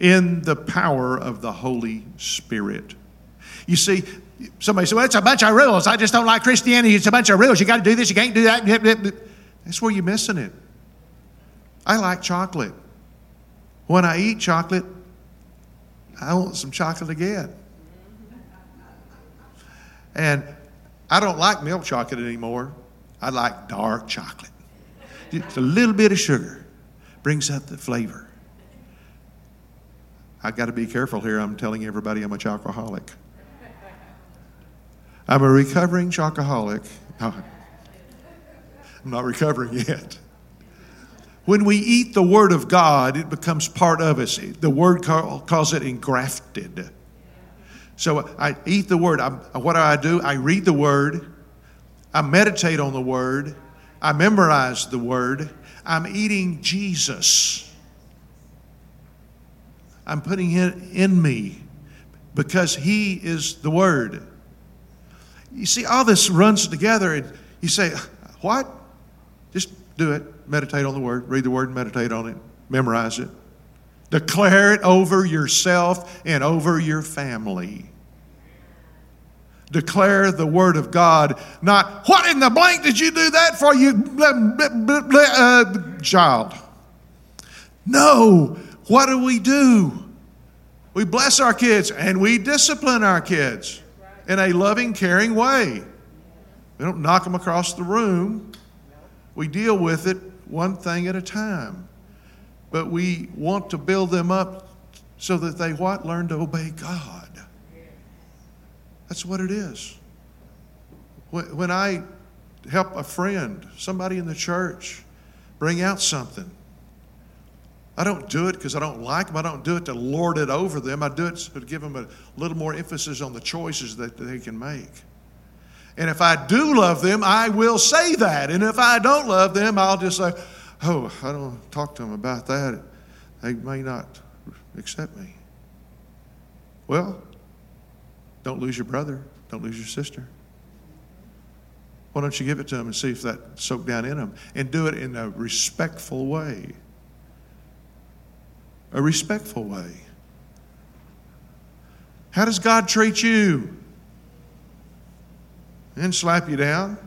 in the power of the Holy Spirit. You see, Somebody said, Well, it's a bunch of rules. I just don't like Christianity. It's a bunch of rules. You got to do this, you can't do that. That's where you're missing it. I like chocolate. When I eat chocolate, I want some chocolate again. And I don't like milk chocolate anymore. I like dark chocolate. Just a little bit of sugar brings out the flavor. I've got to be careful here. I'm telling everybody I'm a alcoholic. I'm a recovering chocoholic. I'm not recovering yet. When we eat the Word of God, it becomes part of us. The Word calls it engrafted. So I eat the Word. I'm, what do I do? I read the Word. I meditate on the Word. I memorize the Word. I'm eating Jesus. I'm putting it in me because He is the Word. You see, all this runs together, and you say, What? Just do it. Meditate on the word, read the word, meditate on it, memorize it. Declare it over yourself and over your family. Declare the word of God, not, What in the blank did you do that for, you uh, child? No. What do we do? We bless our kids and we discipline our kids in a loving, caring way. We don't knock them across the room. We deal with it one thing at a time. But we want to build them up so that they what? Learn to obey God. That's what it is. When I help a friend, somebody in the church, bring out something, I don't do it because I don't like them. I don't do it to lord it over them. I do it to give them a little more emphasis on the choices that they can make. And if I do love them, I will say that. And if I don't love them, I'll just say, oh, I don't talk to them about that. They may not accept me. Well, don't lose your brother. Don't lose your sister. Why don't you give it to them and see if that soaked down in them? And do it in a respectful way a respectful way. How does God treat you? And slap you down.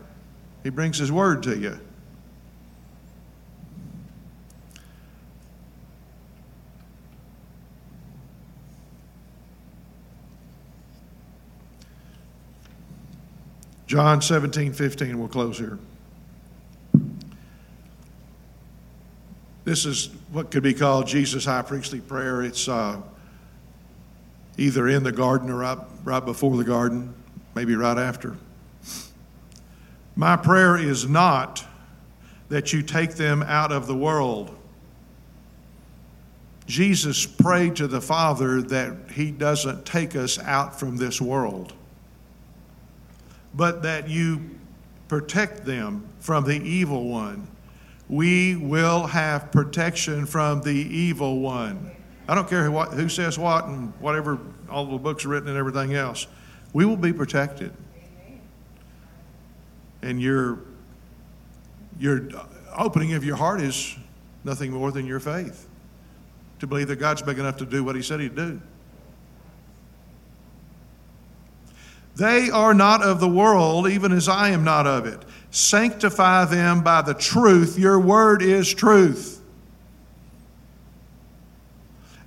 He brings His word to you. John 17, 15, we'll close here. This is what could be called Jesus' high priestly prayer. It's uh, either in the garden or right, right before the garden, maybe right after. My prayer is not that you take them out of the world. Jesus prayed to the Father that He doesn't take us out from this world, but that you protect them from the evil one. We will have protection from the evil one. I don't care who, who says what and whatever, all the books are written and everything else. We will be protected. And your, your opening of your heart is nothing more than your faith to believe that God's big enough to do what He said He'd do. They are not of the world, even as I am not of it. Sanctify them by the truth. Your word is truth.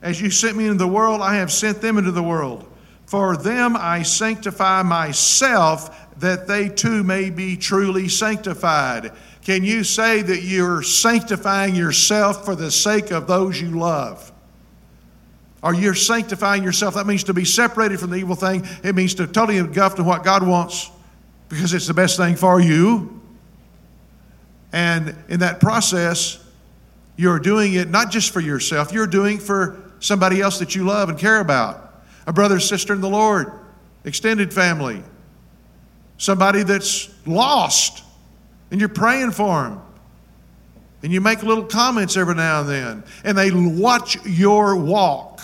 As you sent me into the world, I have sent them into the world. For them I sanctify myself, that they too may be truly sanctified. Can you say that you're sanctifying yourself for the sake of those you love? Or you're sanctifying yourself? That means to be separated from the evil thing. It means to totally engulf in what God wants because it's the best thing for you. And in that process, you're doing it not just for yourself, you're doing for somebody else that you love and care about a brother, sister in the Lord, extended family, somebody that's lost, and you're praying for them. And you make little comments every now and then, and they watch your walk.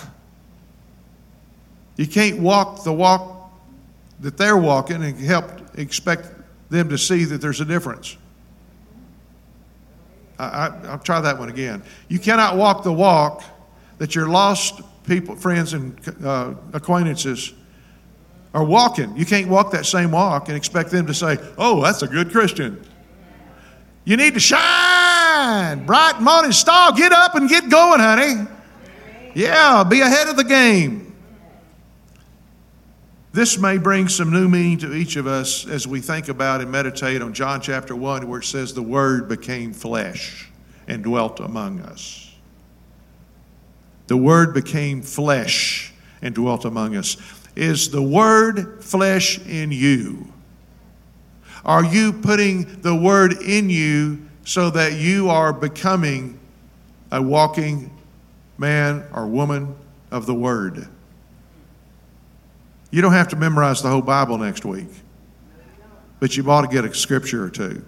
You can't walk the walk that they're walking and help expect them to see that there's a difference. I, will try that one again. You cannot walk the walk that your lost people, friends, and uh, acquaintances are walking. You can't walk that same walk and expect them to say, Oh, that's a good Christian. You need to shine. Bright morning star. Get up and get going, honey. Yeah, be ahead of the game. This may bring some new meaning to each of us as we think about and meditate on John chapter 1, where it says, The Word became flesh and dwelt among us. The Word became flesh and dwelt among us. Is the Word flesh in you? Are you putting the Word in you so that you are becoming a walking man or woman of the Word? You don't have to memorize the whole Bible next week, but you ought to get a scripture or two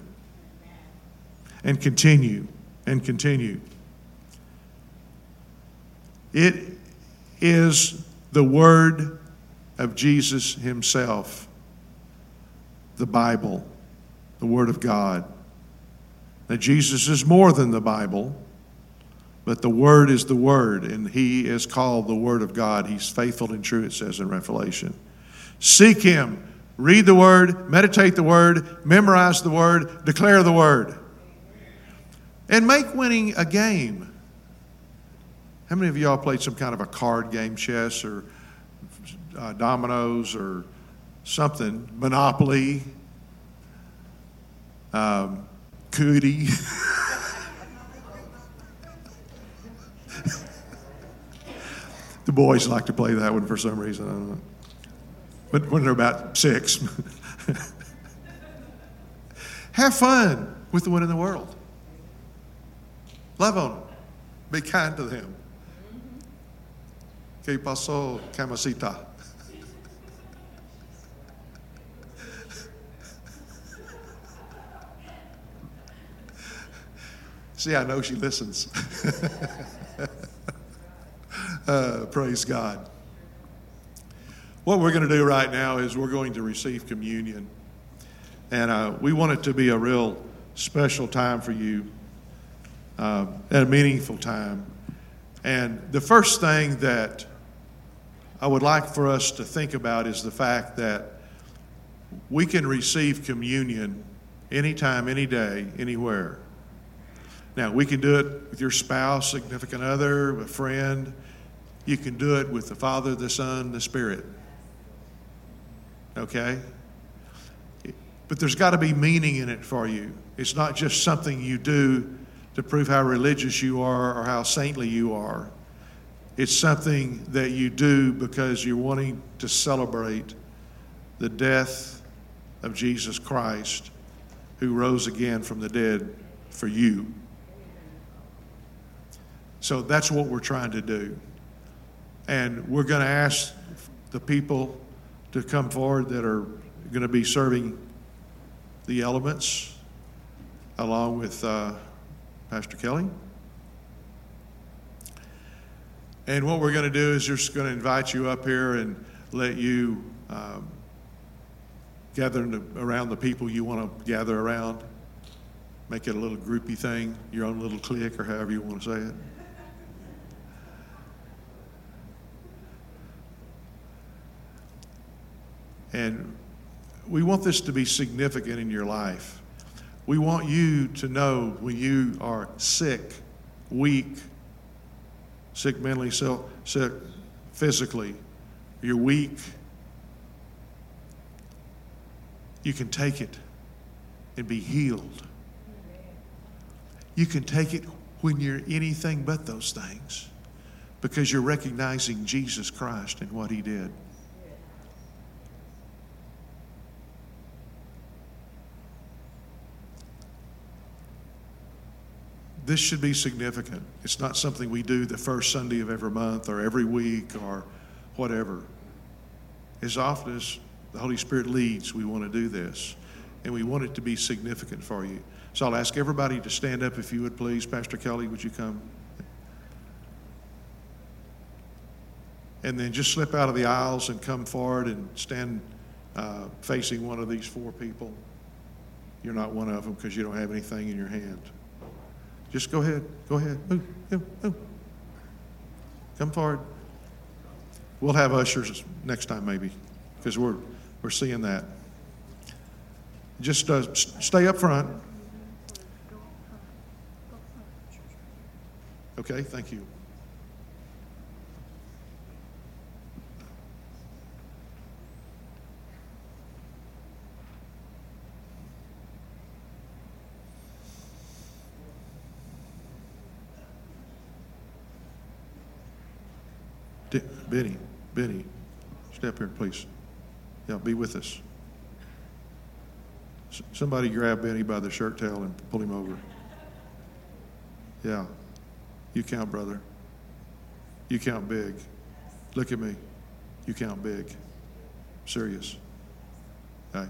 and continue and continue. It is the Word of Jesus Himself, the Bible, the Word of God. That Jesus is more than the Bible. But the Word is the Word, and He is called the Word of God. He's faithful and true, it says in Revelation. Seek Him, read the Word, meditate the Word, memorize the Word, declare the Word. And make winning a game. How many of y'all played some kind of a card game, chess or uh, dominoes or something, Monopoly, um, Cootie? The boys like to play that one for some reason. I don't know. But when they're about six, have fun with the one in the world. Love on them. Be kind to them. ¿Qué pasó, camasita? See, I know she listens. Uh, praise God. What we're going to do right now is we're going to receive communion. And uh, we want it to be a real special time for you uh, and a meaningful time. And the first thing that I would like for us to think about is the fact that we can receive communion anytime, any day, anywhere. Now, we can do it with your spouse, significant other, a friend. You can do it with the Father, the Son, the Spirit. Okay? But there's got to be meaning in it for you. It's not just something you do to prove how religious you are or how saintly you are. It's something that you do because you're wanting to celebrate the death of Jesus Christ, who rose again from the dead for you. So that's what we're trying to do. And we're going to ask the people to come forward that are going to be serving the elements along with uh, Pastor Kelly. And what we're going to do is just going to invite you up here and let you um, gather the, around the people you want to gather around. Make it a little groupy thing, your own little clique, or however you want to say it. And we want this to be significant in your life. We want you to know when you are sick, weak, sick mentally, sick physically, you're weak, you can take it and be healed. You can take it when you're anything but those things because you're recognizing Jesus Christ and what He did. This should be significant. It's not something we do the first Sunday of every month or every week or whatever. As often as the Holy Spirit leads, we want to do this. And we want it to be significant for you. So I'll ask everybody to stand up if you would please. Pastor Kelly, would you come? And then just slip out of the aisles and come forward and stand uh, facing one of these four people. You're not one of them because you don't have anything in your hand. Just go ahead. Go ahead. Move, move. Come forward. We'll have ushers next time, maybe, because we're, we're seeing that. Just uh, stay up front. Okay, thank you. Benny, Benny, step here, please. Yeah, be with us. S- somebody grab Benny by the shirt tail and pull him over. Yeah. You count, brother. You count big. Look at me. You count big. Serious. Okay.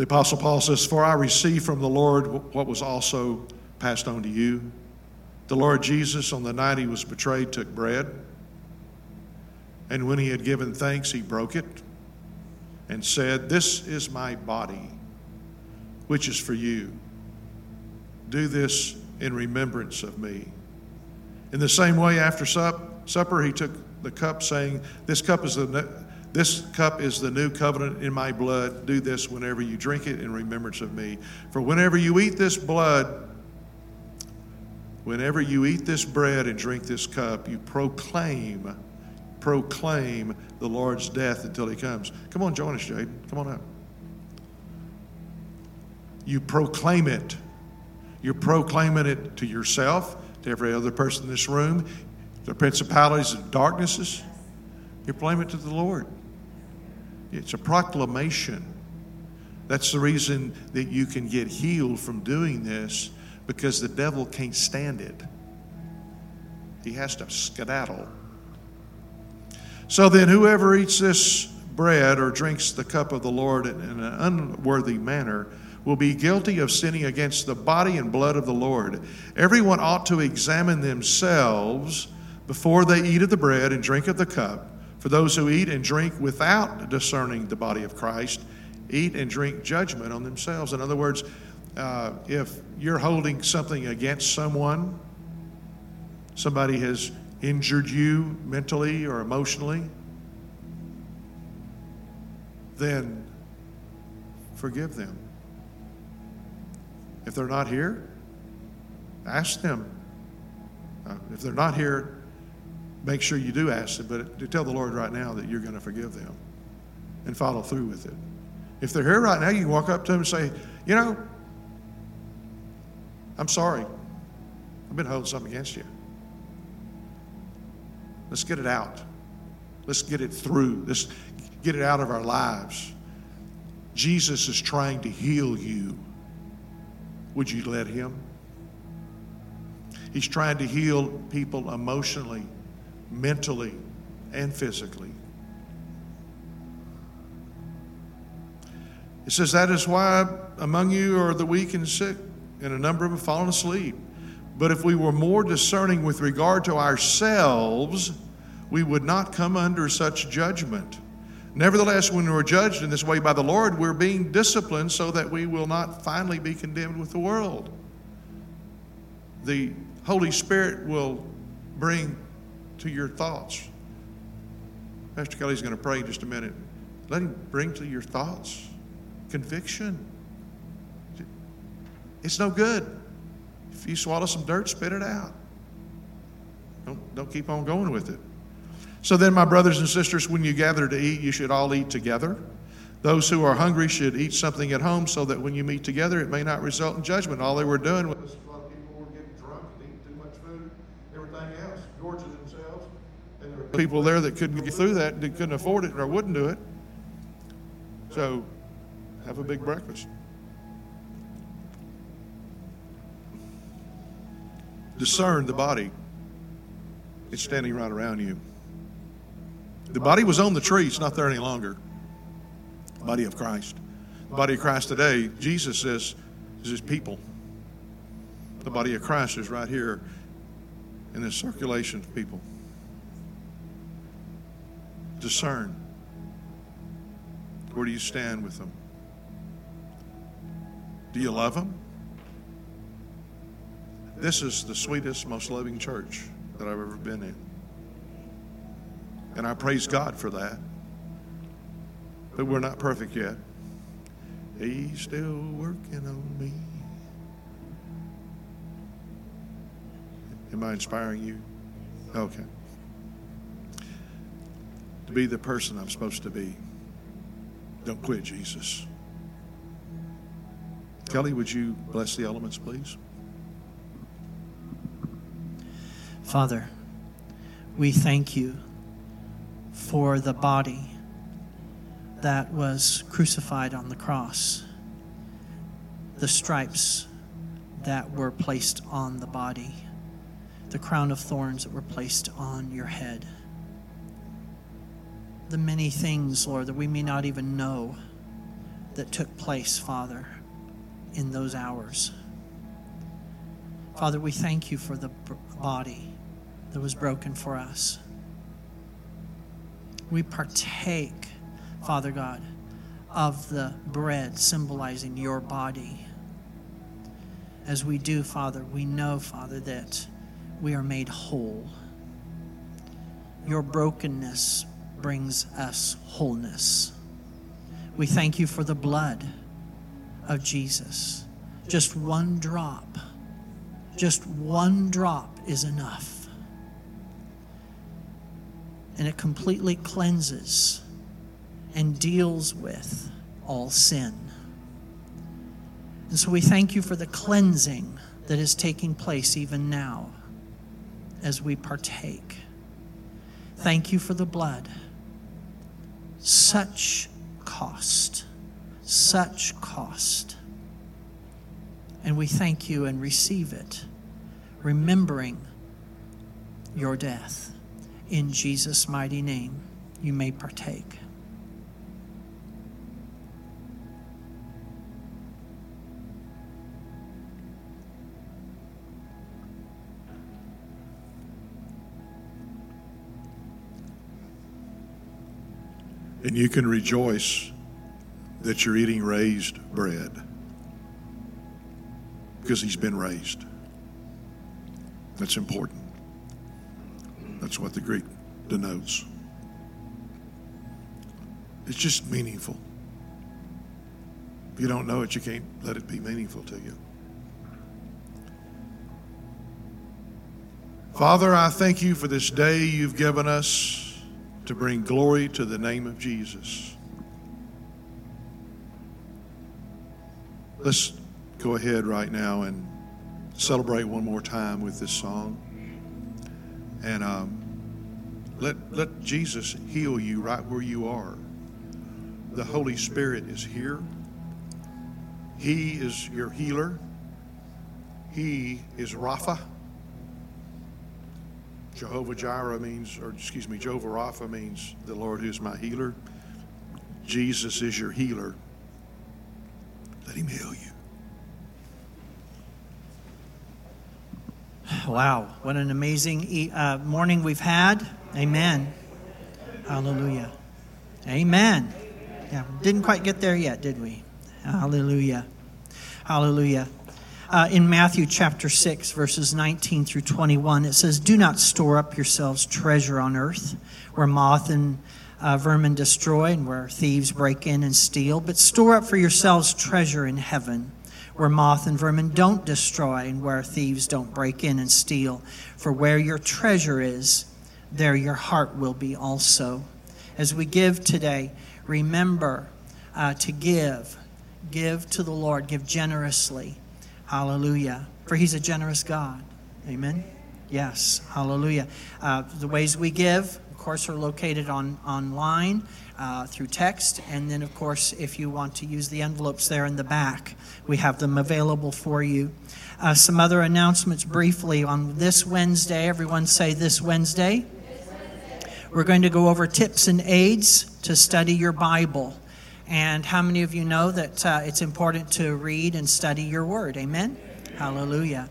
The Apostle Paul says, For I received from the Lord what was also passed on to you. The Lord Jesus, on the night he was betrayed, took bread. And when he had given thanks, he broke it and said, This is my body, which is for you. Do this in remembrance of me. In the same way, after sup, supper, he took the cup, saying, This cup is the this cup is the new covenant in my blood. Do this whenever you drink it in remembrance of me. For whenever you eat this blood, whenever you eat this bread and drink this cup, you proclaim, proclaim the Lord's death until he comes. Come on, join us, Jade. Come on up. You proclaim it. You're proclaiming it to yourself, to every other person in this room, the principalities and darknesses. You proclaim it to the Lord. It's a proclamation. That's the reason that you can get healed from doing this because the devil can't stand it. He has to skedaddle. So then, whoever eats this bread or drinks the cup of the Lord in an unworthy manner will be guilty of sinning against the body and blood of the Lord. Everyone ought to examine themselves before they eat of the bread and drink of the cup. For those who eat and drink without discerning the body of Christ eat and drink judgment on themselves. In other words, uh, if you're holding something against someone, somebody has injured you mentally or emotionally, then forgive them. If they're not here, ask them. Uh, if they're not here, make sure you do ask them, but to tell the Lord right now that you're going to forgive them and follow through with it. If they're here right now, you can walk up to them and say, You know, I'm sorry. I've been holding something against you. Let's get it out. Let's get it through. Let's get it out of our lives. Jesus is trying to heal you. Would you let him? He's trying to heal people emotionally, mentally, and physically. It says, That is why among you are the weak and sick, and a number of have fallen asleep. But if we were more discerning with regard to ourselves, we would not come under such judgment. Nevertheless, when we're judged in this way by the Lord, we're being disciplined so that we will not finally be condemned with the world. The Holy Spirit will bring to your thoughts. Pastor Kelly's going to pray in just a minute. Let him bring to your thoughts conviction. It's no good. If you swallow some dirt, spit it out. Don't, don't keep on going with it. So then, my brothers and sisters, when you gather to eat, you should all eat together. Those who are hungry should eat something at home so that when you meet together, it may not result in judgment. All they were doing was a lot of people were getting drunk and eating too much food, everything else, gorging themselves. And there were people there that couldn't get through that, that couldn't afford it or wouldn't do it. So, have a big breakfast. Discern the body. It's standing right around you. The body was on the tree, it's not there any longer. The body of Christ. The body of Christ today, Jesus says, is his people. The body of Christ is right here in this circulation of people. Discern. Where do you stand with them? Do you love them? This is the sweetest, most loving church that I've ever been in. And I praise God for that. But we're not perfect yet. He's still working on me. Am I inspiring you? Okay. To be the person I'm supposed to be. Don't quit, Jesus. Kelly, would you bless the elements, please? Father, we thank you for the body that was crucified on the cross, the stripes that were placed on the body, the crown of thorns that were placed on your head, the many things, Lord, that we may not even know that took place, Father, in those hours. Father, we thank you for the body that was broken for us we partake, Father God, of the bread symbolizing your body. As we do, Father, we know, Father, that we are made whole. Your brokenness brings us wholeness. We thank you for the blood of Jesus. Just one drop, just one drop is enough and it completely cleanses and deals with all sin. And so we thank you for the cleansing that is taking place even now as we partake. Thank you for the blood. Such cost, such cost. And we thank you and receive it, remembering your death. In Jesus' mighty name, you may partake. And you can rejoice that you're eating raised bread because he's been raised. That's important. That's what the Greek denotes. It's just meaningful. If you don't know it, you can't let it be meaningful to you. Father, I thank you for this day you've given us to bring glory to the name of Jesus. Let's go ahead right now and celebrate one more time with this song. And um, Let, let Jesus heal you right where you are. The Holy Spirit is here. He is your healer. He is Rapha. Jehovah Jireh means, or excuse me, Jehovah Rapha means the Lord who is my healer. Jesus is your healer. Let him heal you. Wow, what an amazing uh, morning we've had. Amen. Hallelujah. Amen. Yeah, didn't quite get there yet, did we? Hallelujah. Hallelujah. Uh, in Matthew chapter 6, verses 19 through 21, it says, Do not store up yourselves treasure on earth, where moth and uh, vermin destroy and where thieves break in and steal, but store up for yourselves treasure in heaven where moth and vermin don't destroy and where thieves don't break in and steal. For where your treasure is, there your heart will be also. As we give today, remember uh, to give. Give to the Lord, give generously. Hallelujah. For He's a generous God. Amen. Yes. Hallelujah. Uh, the ways we give, of course, are located on online uh, through text. And then, of course, if you want to use the envelopes there in the back, we have them available for you. Uh, some other announcements briefly on this Wednesday. Everyone say this Wednesday. We're going to go over tips and aids to study your Bible. And how many of you know that uh, it's important to read and study your word? Amen? Hallelujah.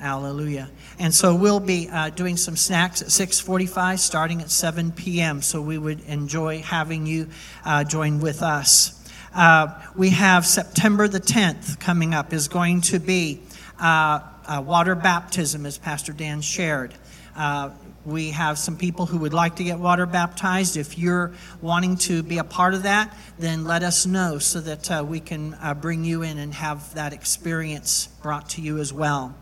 Hallelujah. And so we'll be uh, doing some snacks at 6:45, starting at 7 p.m. So we would enjoy having you uh, join with us. Uh, we have September the 10th coming up. Is going to be uh, water baptism, as Pastor Dan shared. Uh, we have some people who would like to get water baptized. If you're wanting to be a part of that, then let us know so that uh, we can uh, bring you in and have that experience brought to you as well.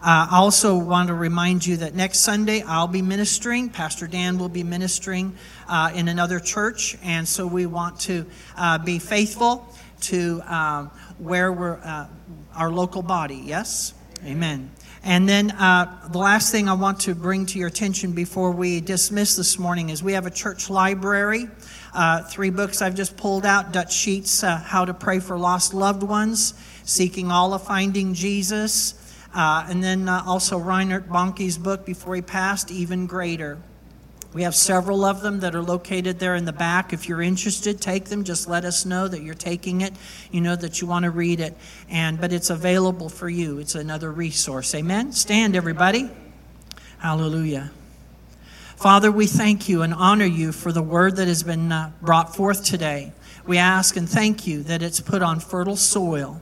Uh, I also want to remind you that next Sunday I'll be ministering. Pastor Dan will be ministering uh, in another church, and so we want to uh, be faithful to um, where we're uh, our local body. Yes, Amen. And then uh, the last thing I want to bring to your attention before we dismiss this morning is we have a church library. Uh, three books I've just pulled out Dutch Sheets, How to Pray for Lost Loved Ones, Seeking Allah Finding Jesus. Uh, and then uh, also Reinhard Bonnke's book, Before He Passed, Even Greater. We have several of them that are located there in the back. If you're interested, take them. Just let us know that you're taking it. You know that you want to read it. And but it's available for you. It's another resource. Amen. Stand, everybody. Hallelujah. Father, we thank you and honor you for the word that has been uh, brought forth today. We ask and thank you that it's put on fertile soil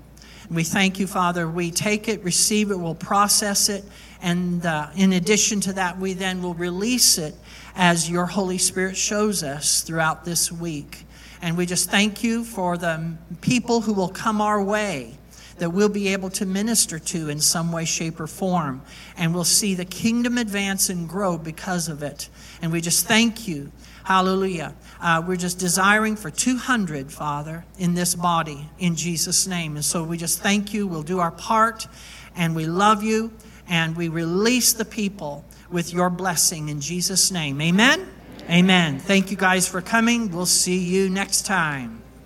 we thank you, Father. We take it, receive it, we'll process it, and uh, in addition to that, we then will release it as your Holy Spirit shows us throughout this week. And we just thank you for the people who will come our way that we'll be able to minister to in some way, shape, or form. And we'll see the kingdom advance and grow because of it. And we just thank you Hallelujah. Uh, we're just desiring for 200, Father, in this body, in Jesus' name. And so we just thank you. We'll do our part, and we love you, and we release the people with your blessing in Jesus' name. Amen. Amen. Thank you guys for coming. We'll see you next time.